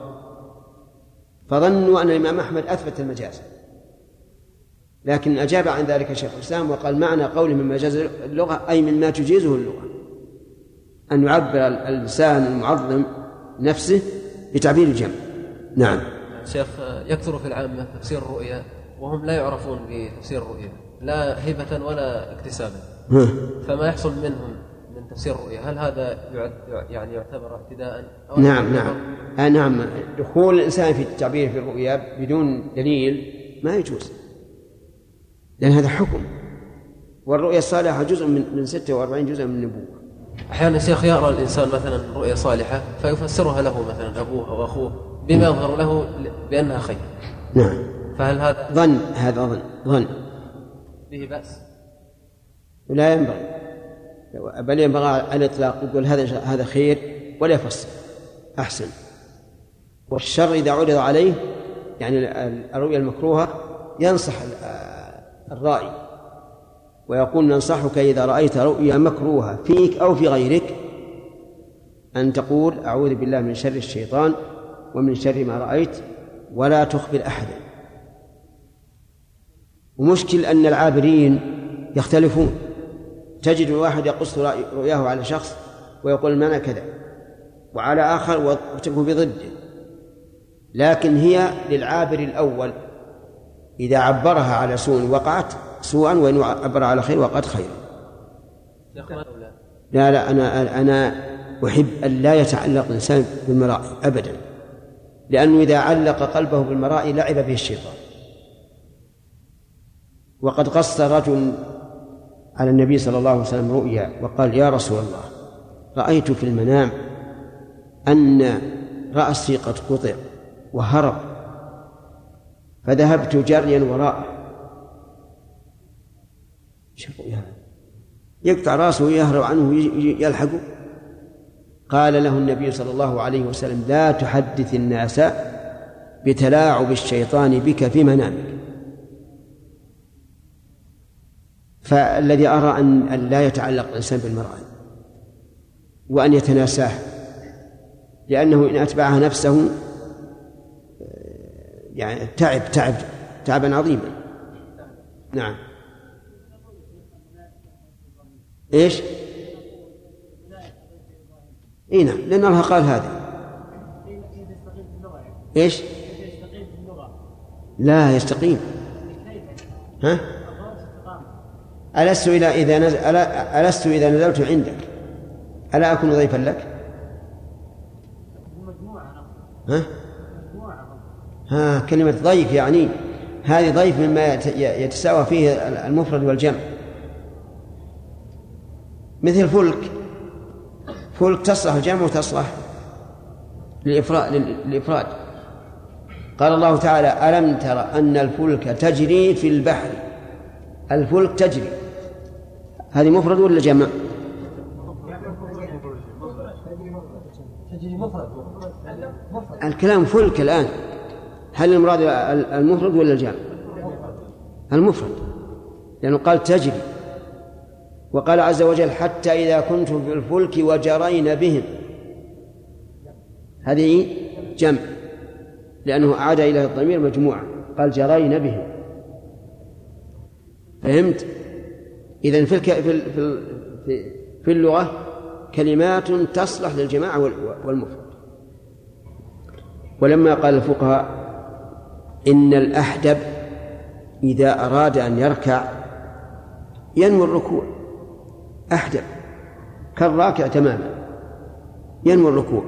فظنوا أن الإمام أحمد أثبت المجاز. لكن أجاب عن ذلك شيخ الإسلام وقال معنى قوله من مجاز اللغة أي مما تجيزه اللغة. أن يعبر اللسان المعظم نفسه بتعبير الجمع. نعم. شيخ يكثر في العامة تفسير الرؤيا وهم لا يعرفون بتفسير الرؤيا لا هبة ولا اكتسابا. فما يحصل منهم من تفسير الرؤيا هل هذا يعد يعني يعتبر اعتداء؟ أو نعم نعم. آه نعم. دخول الإنسان في التعبير في الرؤيا بدون دليل ما يجوز. لأن هذا حكم. والرؤيا الصالحة جزء من من 46 جزء من النبوة. أحيانا شيخ يرى الإنسان مثلا رؤيا صالحة فيفسرها له مثلا أبوه أو أخوه بما يظهر له بأنها خير. نعم. فهل هذا ظن هذا ظن ظن. به بأس؟ ولا ينبغي. بل ينبغي الإطلاق يقول هذا هذا خير ولا يفصل أحسن. والشر إذا عرض عليه يعني الرؤيا المكروهة ينصح الرائي. ويقول ننصحك إذا رأيت رؤيا مكروهة فيك أو في غيرك أن تقول أعوذ بالله من شر الشيطان ومن شر ما رأيت ولا تخبر أحدا. ومشكل أن العابرين يختلفون. تجد الواحد يقص رؤياه على شخص ويقول المعنى كذا. وعلى آخر وتكون بضده لكن هي للعابر الأول. إذا عبرها على سوء وقعت سوءا وإن عبر على خير وقعت خيرا. لا لا أنا أنا أحب أن لا يتعلق الإنسان بالمرائي أبدا. لأنه إذا علق قلبه بالمرائي لعب به الشيطان. وقد قص رجل على النبي صلى الله عليه وسلم رؤيا وقال يا رسول الله رأيت في المنام أن رأسي قد قطع وهرب فذهبت جريا وراءه. يقطع رأسه ويهرب عنه يلحقه. قال له النبي صلى الله عليه وسلم لا تحدث الناس بتلاعب الشيطان بك في منامك. فالذي أرى أن لا يتعلق الإنسان بالمرأة وأن يتناساه لأنه إن أتبعها نفسه يعني تعب تعب تعبا عظيما نعم إيش؟ إي نعم لأن الله قال هذا إيش؟ لا يستقيم ها؟ ألست إذا إذا نزل ألست إذا نزلت عندك؟ ألا أكون ضيفا لك؟ ها؟ ها كلمة ضيف يعني هذه ضيف مما يتساوى فيه المفرد والجمع. مثل فلك. فلك تصلح الجمع وتصلح للإفراد للإفراد. قال الله تعالى ألم تر أن الفلك تجري في البحر؟ الفلك تجري. هذه مفرد ولا جمع؟ الكلام فلك الآن. هل المراد المفرد ولا الجمع؟ المفرد. لأنه قال تجري. وقال عز وجل حتى إذا كنتم في الفلك وجرين بهم. هذه جمع. لأنه أعاد إلى الضمير مجموعة. قال جرين بهم. فهمت؟ إذا في في في في اللغة كلمات تصلح للجماعة والمفرد. ولما قال الفقهاء إن الأحدب إذا أراد أن يركع ينوي الركوع. أحدب كالراكع تماما ينوي الركوع.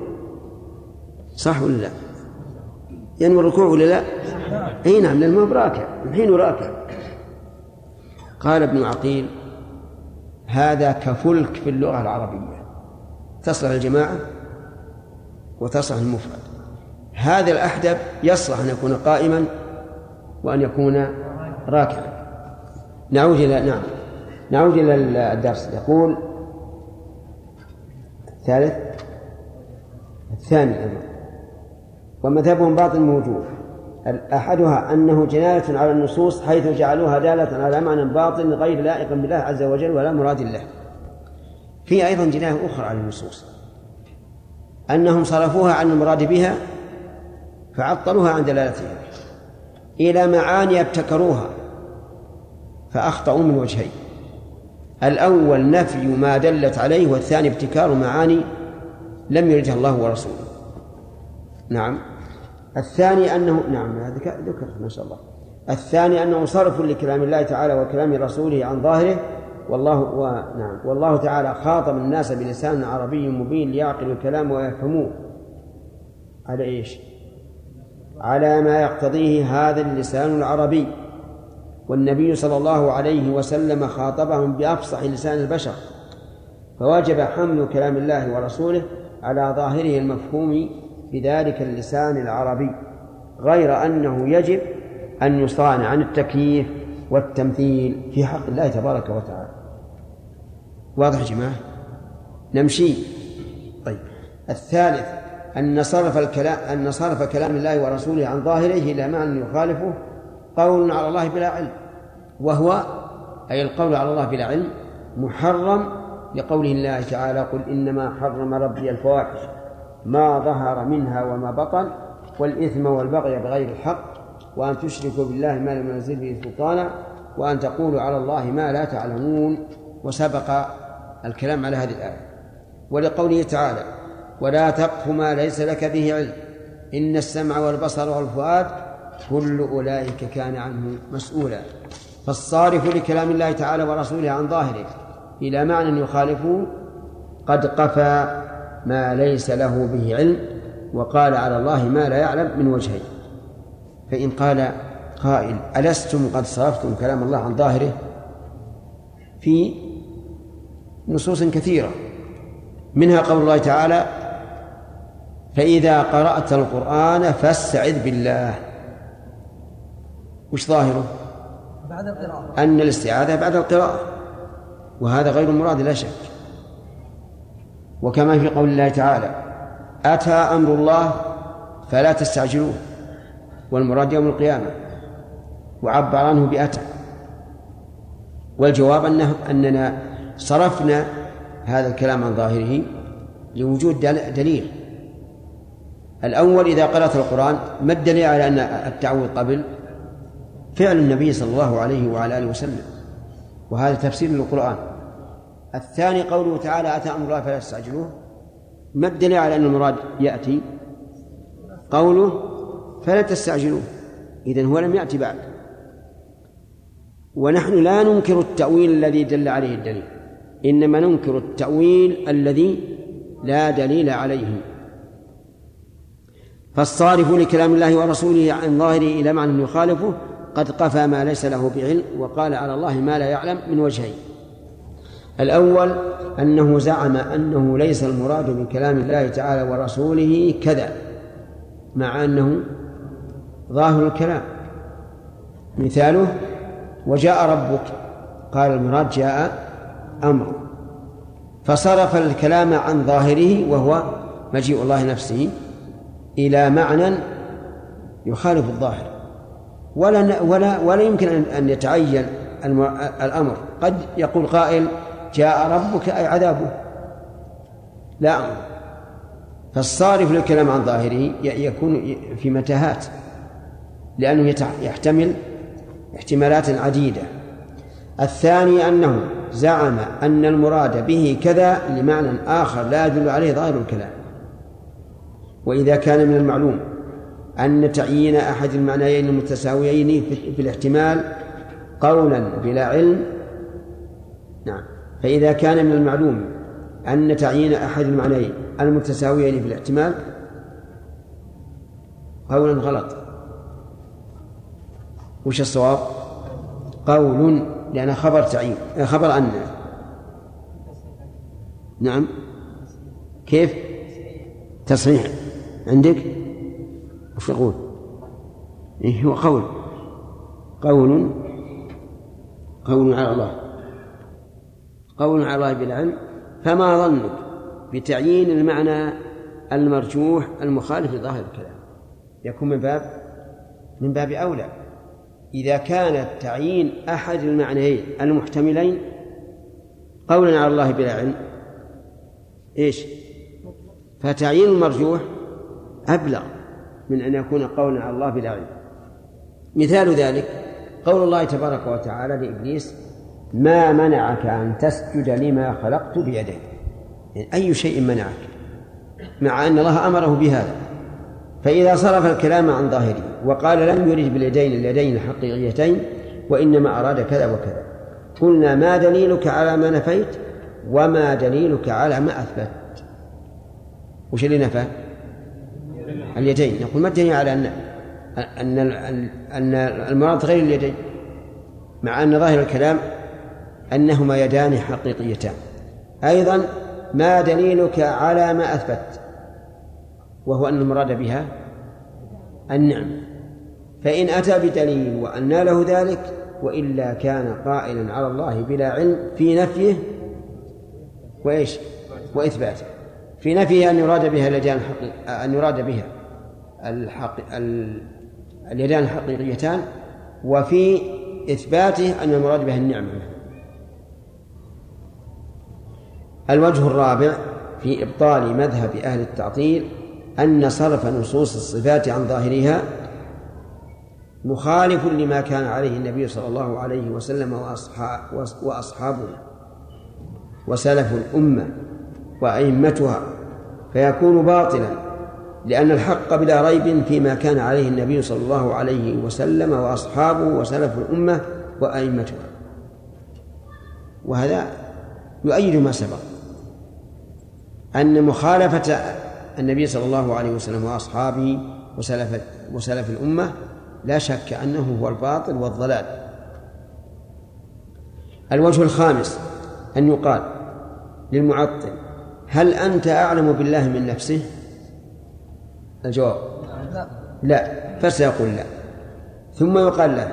صح ولا لا؟ ينوي الركوع ولا لا؟ إي نعم لأنه براكع الحين راكع قال ابن عقيل هذا كفلك في اللغة العربية. تصلح الجماعة وتصلح المفرد. هذا الأحدب يصلح أن يكون قائما وأن يكون راكعا. نعود إلى نعم. نعود إلى الدرس. يقول الثالث الثاني أيضا. ومذهبهم باطل موجود. أحدها أنه جناية على النصوص حيث جعلوها دالة على معنى باطل غير لائق بالله عز وجل ولا مراد له. في أيضا جناية أخرى على النصوص. أنهم صرفوها عن المراد بها فعطلوها عن دلالتها إلى معاني ابتكروها فأخطأوا من وجهين. الأول نفي ما دلت عليه والثاني ابتكار معاني لم يردها الله ورسوله. نعم. الثاني أنه نعم هذا ذكر ما شاء الله. الثاني أنه صرف لكلام الله تعالى وكلام رسوله عن ظاهره. والله و... نعم والله تعالى خاطب الناس بلسان عربي مبين ليعقلوا الكلام ويفهموه. على إيش؟ على ما يقتضيه هذا اللسان العربي. والنبي صلى الله عليه وسلم خاطبهم بأفصح لسان البشر. فوجب حمل كلام الله ورسوله على ظاهره المفهوم بذلك اللسان العربي غير أنه يجب أن يصان عن التكييف والتمثيل في حق الله تبارك وتعالى. واضح يا جماعة؟ نمشي. طيب. الثالث أن صرف الكلام أن صرف كلام الله ورسوله عن ظاهره إلى معنى يخالفه قول على الله بلا علم وهو أي القول على الله بلا علم محرم لقوله الله تعالى قل إنما حرم ربي الفواحش ما ظهر منها وما بطن والإثم والبغي بغير الحق وأن تشركوا بالله ما لم ينزل به سلطانا وأن تقولوا على الله ما لا تعلمون وسبق الكلام على هذه الآية. ولقوله تعالى ولا تقف ما ليس لك به علم إن السمع والبصر والفؤاد كل أولئك كان عنه مسؤولا. فالصارف لكلام الله تعالى ورسوله عن ظاهره إلى معنى يخالفه قد قفى ما ليس له به علم وقال على الله ما لا يعلم من وجهين. فإن قال قائل ألستم قد صرفتم كلام الله عن ظاهره؟ في نصوص كثيرة. منها قول الله تعالى فإذا قرأت القرآن فاستعذ بالله. وش ظاهره؟ بعد القراءة. أن الاستعاذة بعد القراءة. وهذا غير مراد لا شك. وكما في قول الله تعالى أتى أمر الله فلا تستعجلوه والمراد يوم القيامة. وعبر عنه بأتى. والجواب أنه أننا صرفنا هذا الكلام عن ظاهره لوجود دل- دليل. الأول إذا قرأت القرآن ما الدليل على أن التعوذ قبل؟ فعل النبي صلى الله عليه وعلى آله وسلم. وهذا تفسير للقرآن. الثاني قوله تعالى أتى أمر الله فلا تستعجلوه؟ ما الدليل على أن المراد يأتي؟ قوله فلا تستعجلوه. إذن هو لم يأتي بعد. ونحن لا ننكر التأويل الذي دل عليه الدليل إنما ننكر التأويل الذي لا دليل عليه. فالصارف لكلام الله ورسوله عن ظاهره إلى معنى يخالفه قد قفى ما ليس له بعلم وقال على الله ما لا يعلم من وجهين. الأول أنه زعم أنه ليس المراد من كلام الله تعالى ورسوله كذا مع أنه ظاهر الكلام. مثاله وجاء ربك. قال المراد جاء أمر. فصرف الكلام عن ظاهره وهو مجيء الله نفسه إلى معنى يخالف الظاهر. ولا ولا ولا يمكن أن يتعين الأمر. قد يقول قائل جاء ربك أي عذابه. لا. أمر فالصارف للكلام عن ظاهره يكون في متاهات لأنه يحتمل احتمالات عديدة. الثاني أنه زعم أن المراد به كذا لمعنى آخر لا يدل عليه ظاهر الكلام. وإذا كان من المعلوم أن تعيين أحد المعنيين المتساويين في الاحتمال قولا بلا علم نعم. فإذا كان من المعلوم أن تعيين أحد المعنيين المتساويين في الاحتمال قولا غلط وش الصواب؟ قول لأن خبر تعيين خبر أن نعم كيف؟ تصحيح عندك؟ وش يقول؟ إيه هو قول قول قول على الله قول على الله بالعلم فما ظنك بتعيين المعنى المرجوح المخالف لظاهر الكلام؟ يكون من باب من باب أولى. إذا كان تعيين أحد المعنيين المحتملين قولا على الله بلا علم إيش؟ فتعيين المرجوح أبلغ من أن يكون قولا على الله بلا علم. مثال ذلك قول الله تبارك وتعالى لإبليس ما منعك أن تسجد لما خلقت بيدي يعني أي شيء منعك مع أن الله أمره بهذا. فإذا صرف الكلام عن ظاهره وقال لم يرد باليدين اليدين الحقيقيتين وإنما أراد كذا وكذا. قلنا ما دليلك على ما نفيت وما دليلك على ما أثبت. وش اللي نفى؟ اليدين. نقول ما الدليل على أن أن أن المراد غير اليدين؟ مع أن ظاهر الكلام أنهما يدان حقيقيتان. أيضا ما دليلك على ما أثبت وهو أن المراد بها النعم. فإن أتى بدليل وأن له ذلك وإلا كان قائلا على الله بلا علم في نفيه وإيش؟ وإثباته. في نفيه أن يراد بها اليدان أن يراد بها الحق... ال... اليدان الحقيقيتان وفي إثباته أن المراد بها النعمة الوجه الرابع في إبطال مذهب أهل التعطيل أن صرف نصوص الصفات عن ظاهرها مخالف لما كان عليه النبي صلى الله عليه وسلم وأصحابه وسلف الأمة وأئمتها فيكون باطلا لأن الحق بلا ريب فيما كان عليه النبي صلى الله عليه وسلم وأصحابه وسلف الأمة وأئمتها. وهذا يؤيد ما سبق. أن مخالفة النبي صلى الله عليه وسلم وأصحابه وسلف وسلف الأمة لا شك أنه هو الباطل والضلال. الوجه الخامس أن يقال للمعطل هل أنت أعلم بالله من نفسه؟ الجواب. لا فسيقول لا. ثم يقال له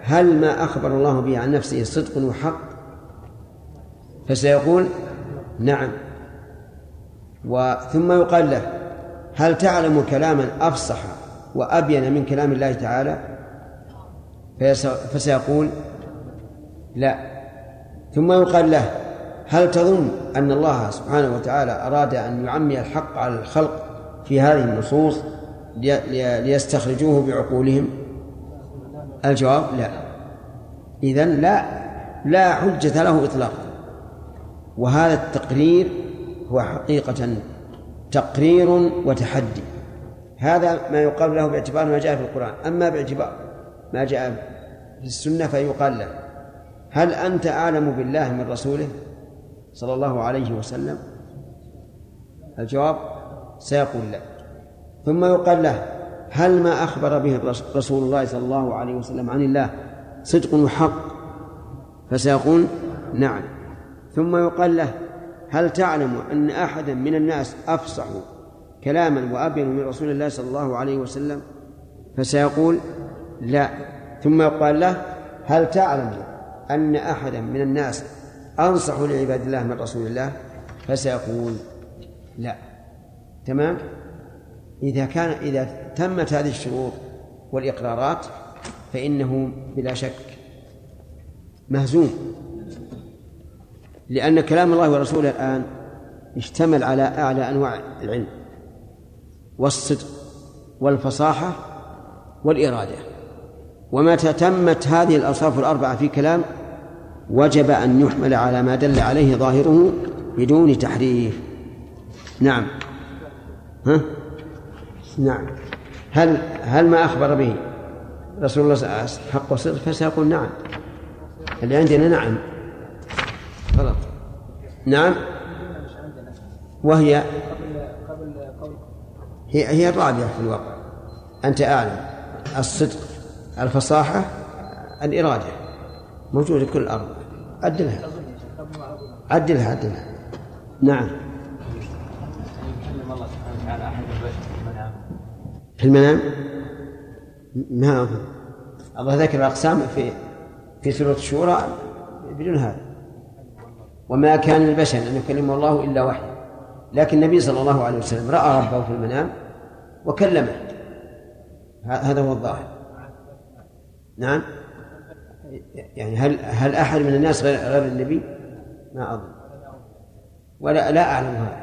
هل ما أخبر الله به عن نفسه صدق وحق؟ فسيقول نعم. وثم يقال له هل تعلم كلاما أفصح وأبين من كلام الله تعالى؟ فسيقول لا. ثم يقال له هل تظن أن الله سبحانه وتعالى أراد أن يعمي الحق على الخلق في هذه النصوص ليستخرجوه بعقولهم؟ الجواب لا. إذن لا لا حجة له إطلاقا. وهذا التقرير هو حقيقة تقرير وتحدي. هذا ما يقال له باعتبار ما جاء في القرآن. أما باعتبار ما جاء في السنة فيقال له. هل أنت أعلم بالله من رسوله صلى الله عليه وسلم؟ الجواب سيقول لا. ثم يقال له هل ما أخبر به رسول الله صلى الله عليه وسلم عن الله صدق وحق؟ فسيقول نعم. ثم يقال له هل تعلم أن أحدا من الناس أفصح كلاما وأبين من رسول الله صلى الله عليه وسلم؟ فسيقول لا. ثم يقال له هل تعلم أن أحدا من الناس أنصح لعباد الله من رسول الله؟ فسيقول لا. تمام؟ إذا كان إذا تمت هذه الشروط والإقرارات فإنه بلا شك مهزوم. لأن كلام الله ورسوله الآن اشتمل على أعلى أنواع العلم والصدق والفصاحة والإرادة. ومتى تمت هذه الأوصاف الأربعة في كلام وجب أن يحمل على ما دل عليه ظاهره بدون تحريف. نعم. ها؟ نعم. هل هل ما أخبر به رسول الله حق وصدق؟ فسيقول نعم. اللي عندنا نعم. نعم. وهي هي هي الرابعة في الواقع أنت أعلم. الصدق الفصاحة الإرادة. موجودة كل الأرض عدلها. عدلها عدلها. نعم. في المنام؟ ما الله ذكر الأقسام في في سورة الشورى بدون هذا. وما كان البشر أن يكلمه الله إلا وحي لكن النبي صلى الله عليه وسلم رأى ربه في المنام وكلمه. هذا هو الظاهر. نعم. يعني هل هل أحد من الناس غير غير النبي؟ ما أظن. ولا لا أعلم هذا.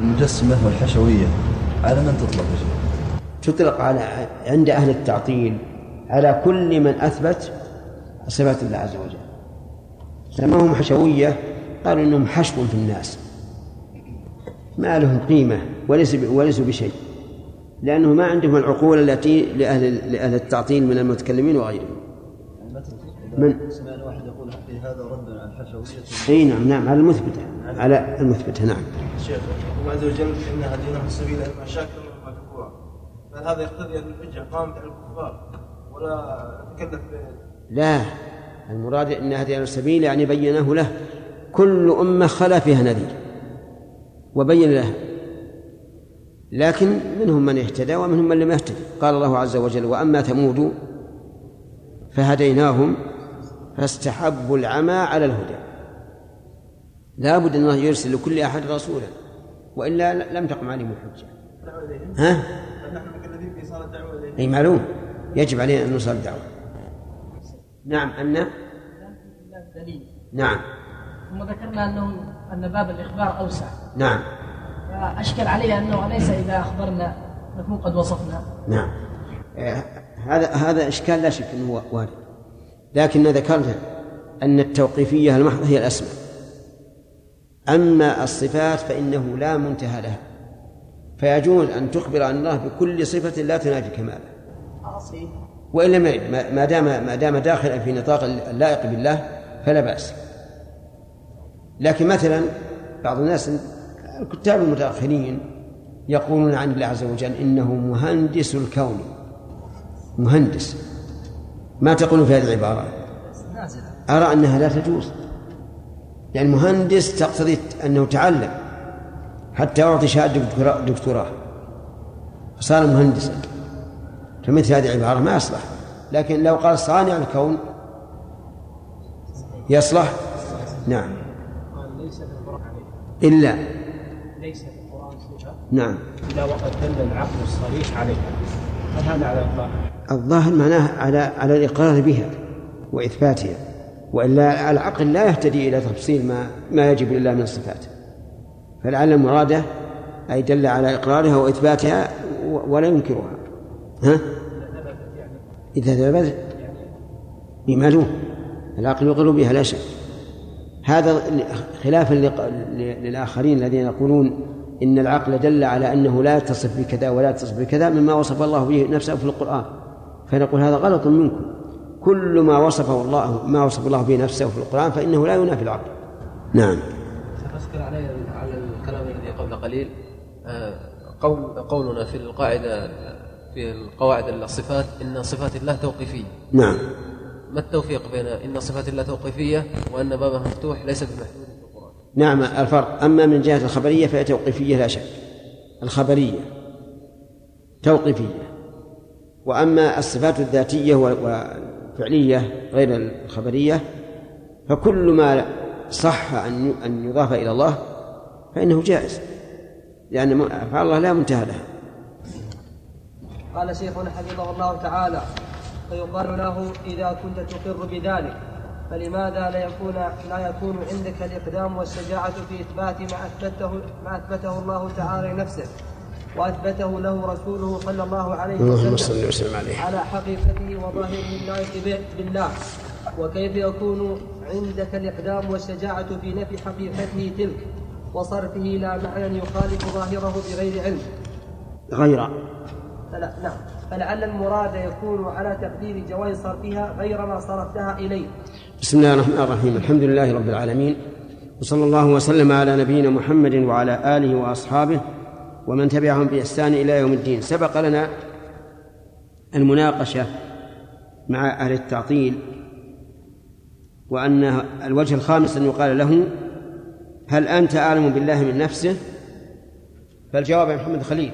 المجسمة والحشوية على من تطلق؟ تطلق على عند أهل التعطيل على كل من أثبت صفات الله عز وجل. سماهم حشوية قالوا إنهم حشو في الناس. ما لهم قيمة وليسوا وليسوا بشيء. لأنه ما عندهم العقول التي لأهل لأهل التعطيل من المتكلمين وغيرهم. من؟ سمعنا واحد يقول في هذا رد على الحشوية إي نعم نعم على المثبتة. على المثبتة نعم. شيخ الله عز وجل ان هديناه السبيل اما شاكرا واما كفورا فهل هذا يقتضي أن الحجة قامت على الكفار ولا تكلف لا المراد ان هدينا السبيل يعني بيناه له. كل أمة خلا فيها نذير وبين له لكن منهم من اهتدى ومنهم من لم يهتدي. قال الله عز وجل وأما ثمود فهديناهم فاستحبوا العمى على الهدى. لا بد أن الله يرسل لكل أحد رسولا وإلا لم تقم عليهم الحجة. ها؟ أي معلوم. يجب علينا أن نوصل الدعوة. نعم أن نعم. ثم ذكرنا انه أن باب الإخبار أوسع. نعم. فاشكل علي أنه اليس إذا أخبرنا نكون قد وصفنا. نعم. هذا هذا إشكال لا شك أنه وارد. لكن ذكرنا أن التوقيفية المحضة هي الأسمى أما الصفات فإنه لا منتهى لها. فيجوز أن تخبر عن الله بكل صفة لا تنافي كماله وإن لم ما ما دام ما دام داخلا في نطاق اللائق بالله فلا بأس. لكن مثلا بعض الناس الكتاب المتأخرين يقولون عن الله عز وجل إنه مهندس الكون. مهندس. ما تقولون في هذه العبارة؟ أرى أنها لا تجوز. يعني مهندس تقتضي أنه تعلم. حتى يعطي شهادة دكتوراه- دكتوراه. فصار مهندسا. فمثل هذه العبارة ما يصلح. لكن لو قال صانع الكون يصلح؟ نعم قال ليس في القرآن إلا. ليس في القرآن صفة نعم. إلا وقد دل العقل الصريح عليها هل هذا على الظاهر؟ الظاهر معناه على على الإقرار بها وإثباتها. وإلا العقل لا يهتدي إلى تفصيل ما ما يجب لله من الصفات. فلعل المرادة أي دل على إقرارها وإثباتها ولا ينكرها. ها؟ إذا ثبت يمالوه العقل يقر بها لا شك. هذا خلافا للآخرين الذين يقولون إن العقل دل على أنه لا يتصف بكذا ولا يتصف بكذا مما وصف الله به نفسه في القرآن. فنقول هذا غلط منكم. كل ما وصفه الله ما وصف الله به نفسه في القرآن فإنه لا ينافي العقل. نعم. أذكر عليه على الكلام الذي قبل قليل آه، قول قولنا في القاعدة في القواعد الصفات إن صفات الله توقيفية نعم. ما التوفيق بين إن صفات الله توقيفية وأن بابها مفتوح ليس بمحدود؟ نعم الفرق. أما من جهة الخبرية فهي توقيفية لا شك. الخبرية توقيفية. وأما الصفات الذاتية والفعلية غير الخبرية فكل ما صح أن أن يضاف إلى الله فإنه جائز لأن أفعال الله لا منتهى لها. قال شيخنا حفظه الله تعالى. فيقال له إذا كنت تقر بذلك فلماذا لا يكون لا يكون عندك الإقدام والشجاعة في إثبات ما أثبته ما أثبته الله تعالى لنفسه؟ وأثبته له رسوله صلى الله عليه اللهم وسلم صل وسلم عليه. على حقيقته وظاهره اللائق بالله. وكيف يكون عندك الإقدام والشجاعة في نفي حقيقته تلك؟ وصرفه إلى معنى يخالف ظاهره بغير علم. غير. فلا نعم. فلعل المراد يكون على تقدير جواز صرفها غير ما صرفتها إليه. بسم الله الرحمن الرحيم. الحمد لله رب العالمين. وصلى الله وسلم على نبينا محمد وعلى آله وأصحابه ومن تبعهم بإحسان إلى يوم الدين. سبق لنا المناقشة مع أهل التعطيل وأن الوجه الخامس أن يقال له هل أنت أعلم بالله من نفسه؟ فالجواب يا محمد خليل.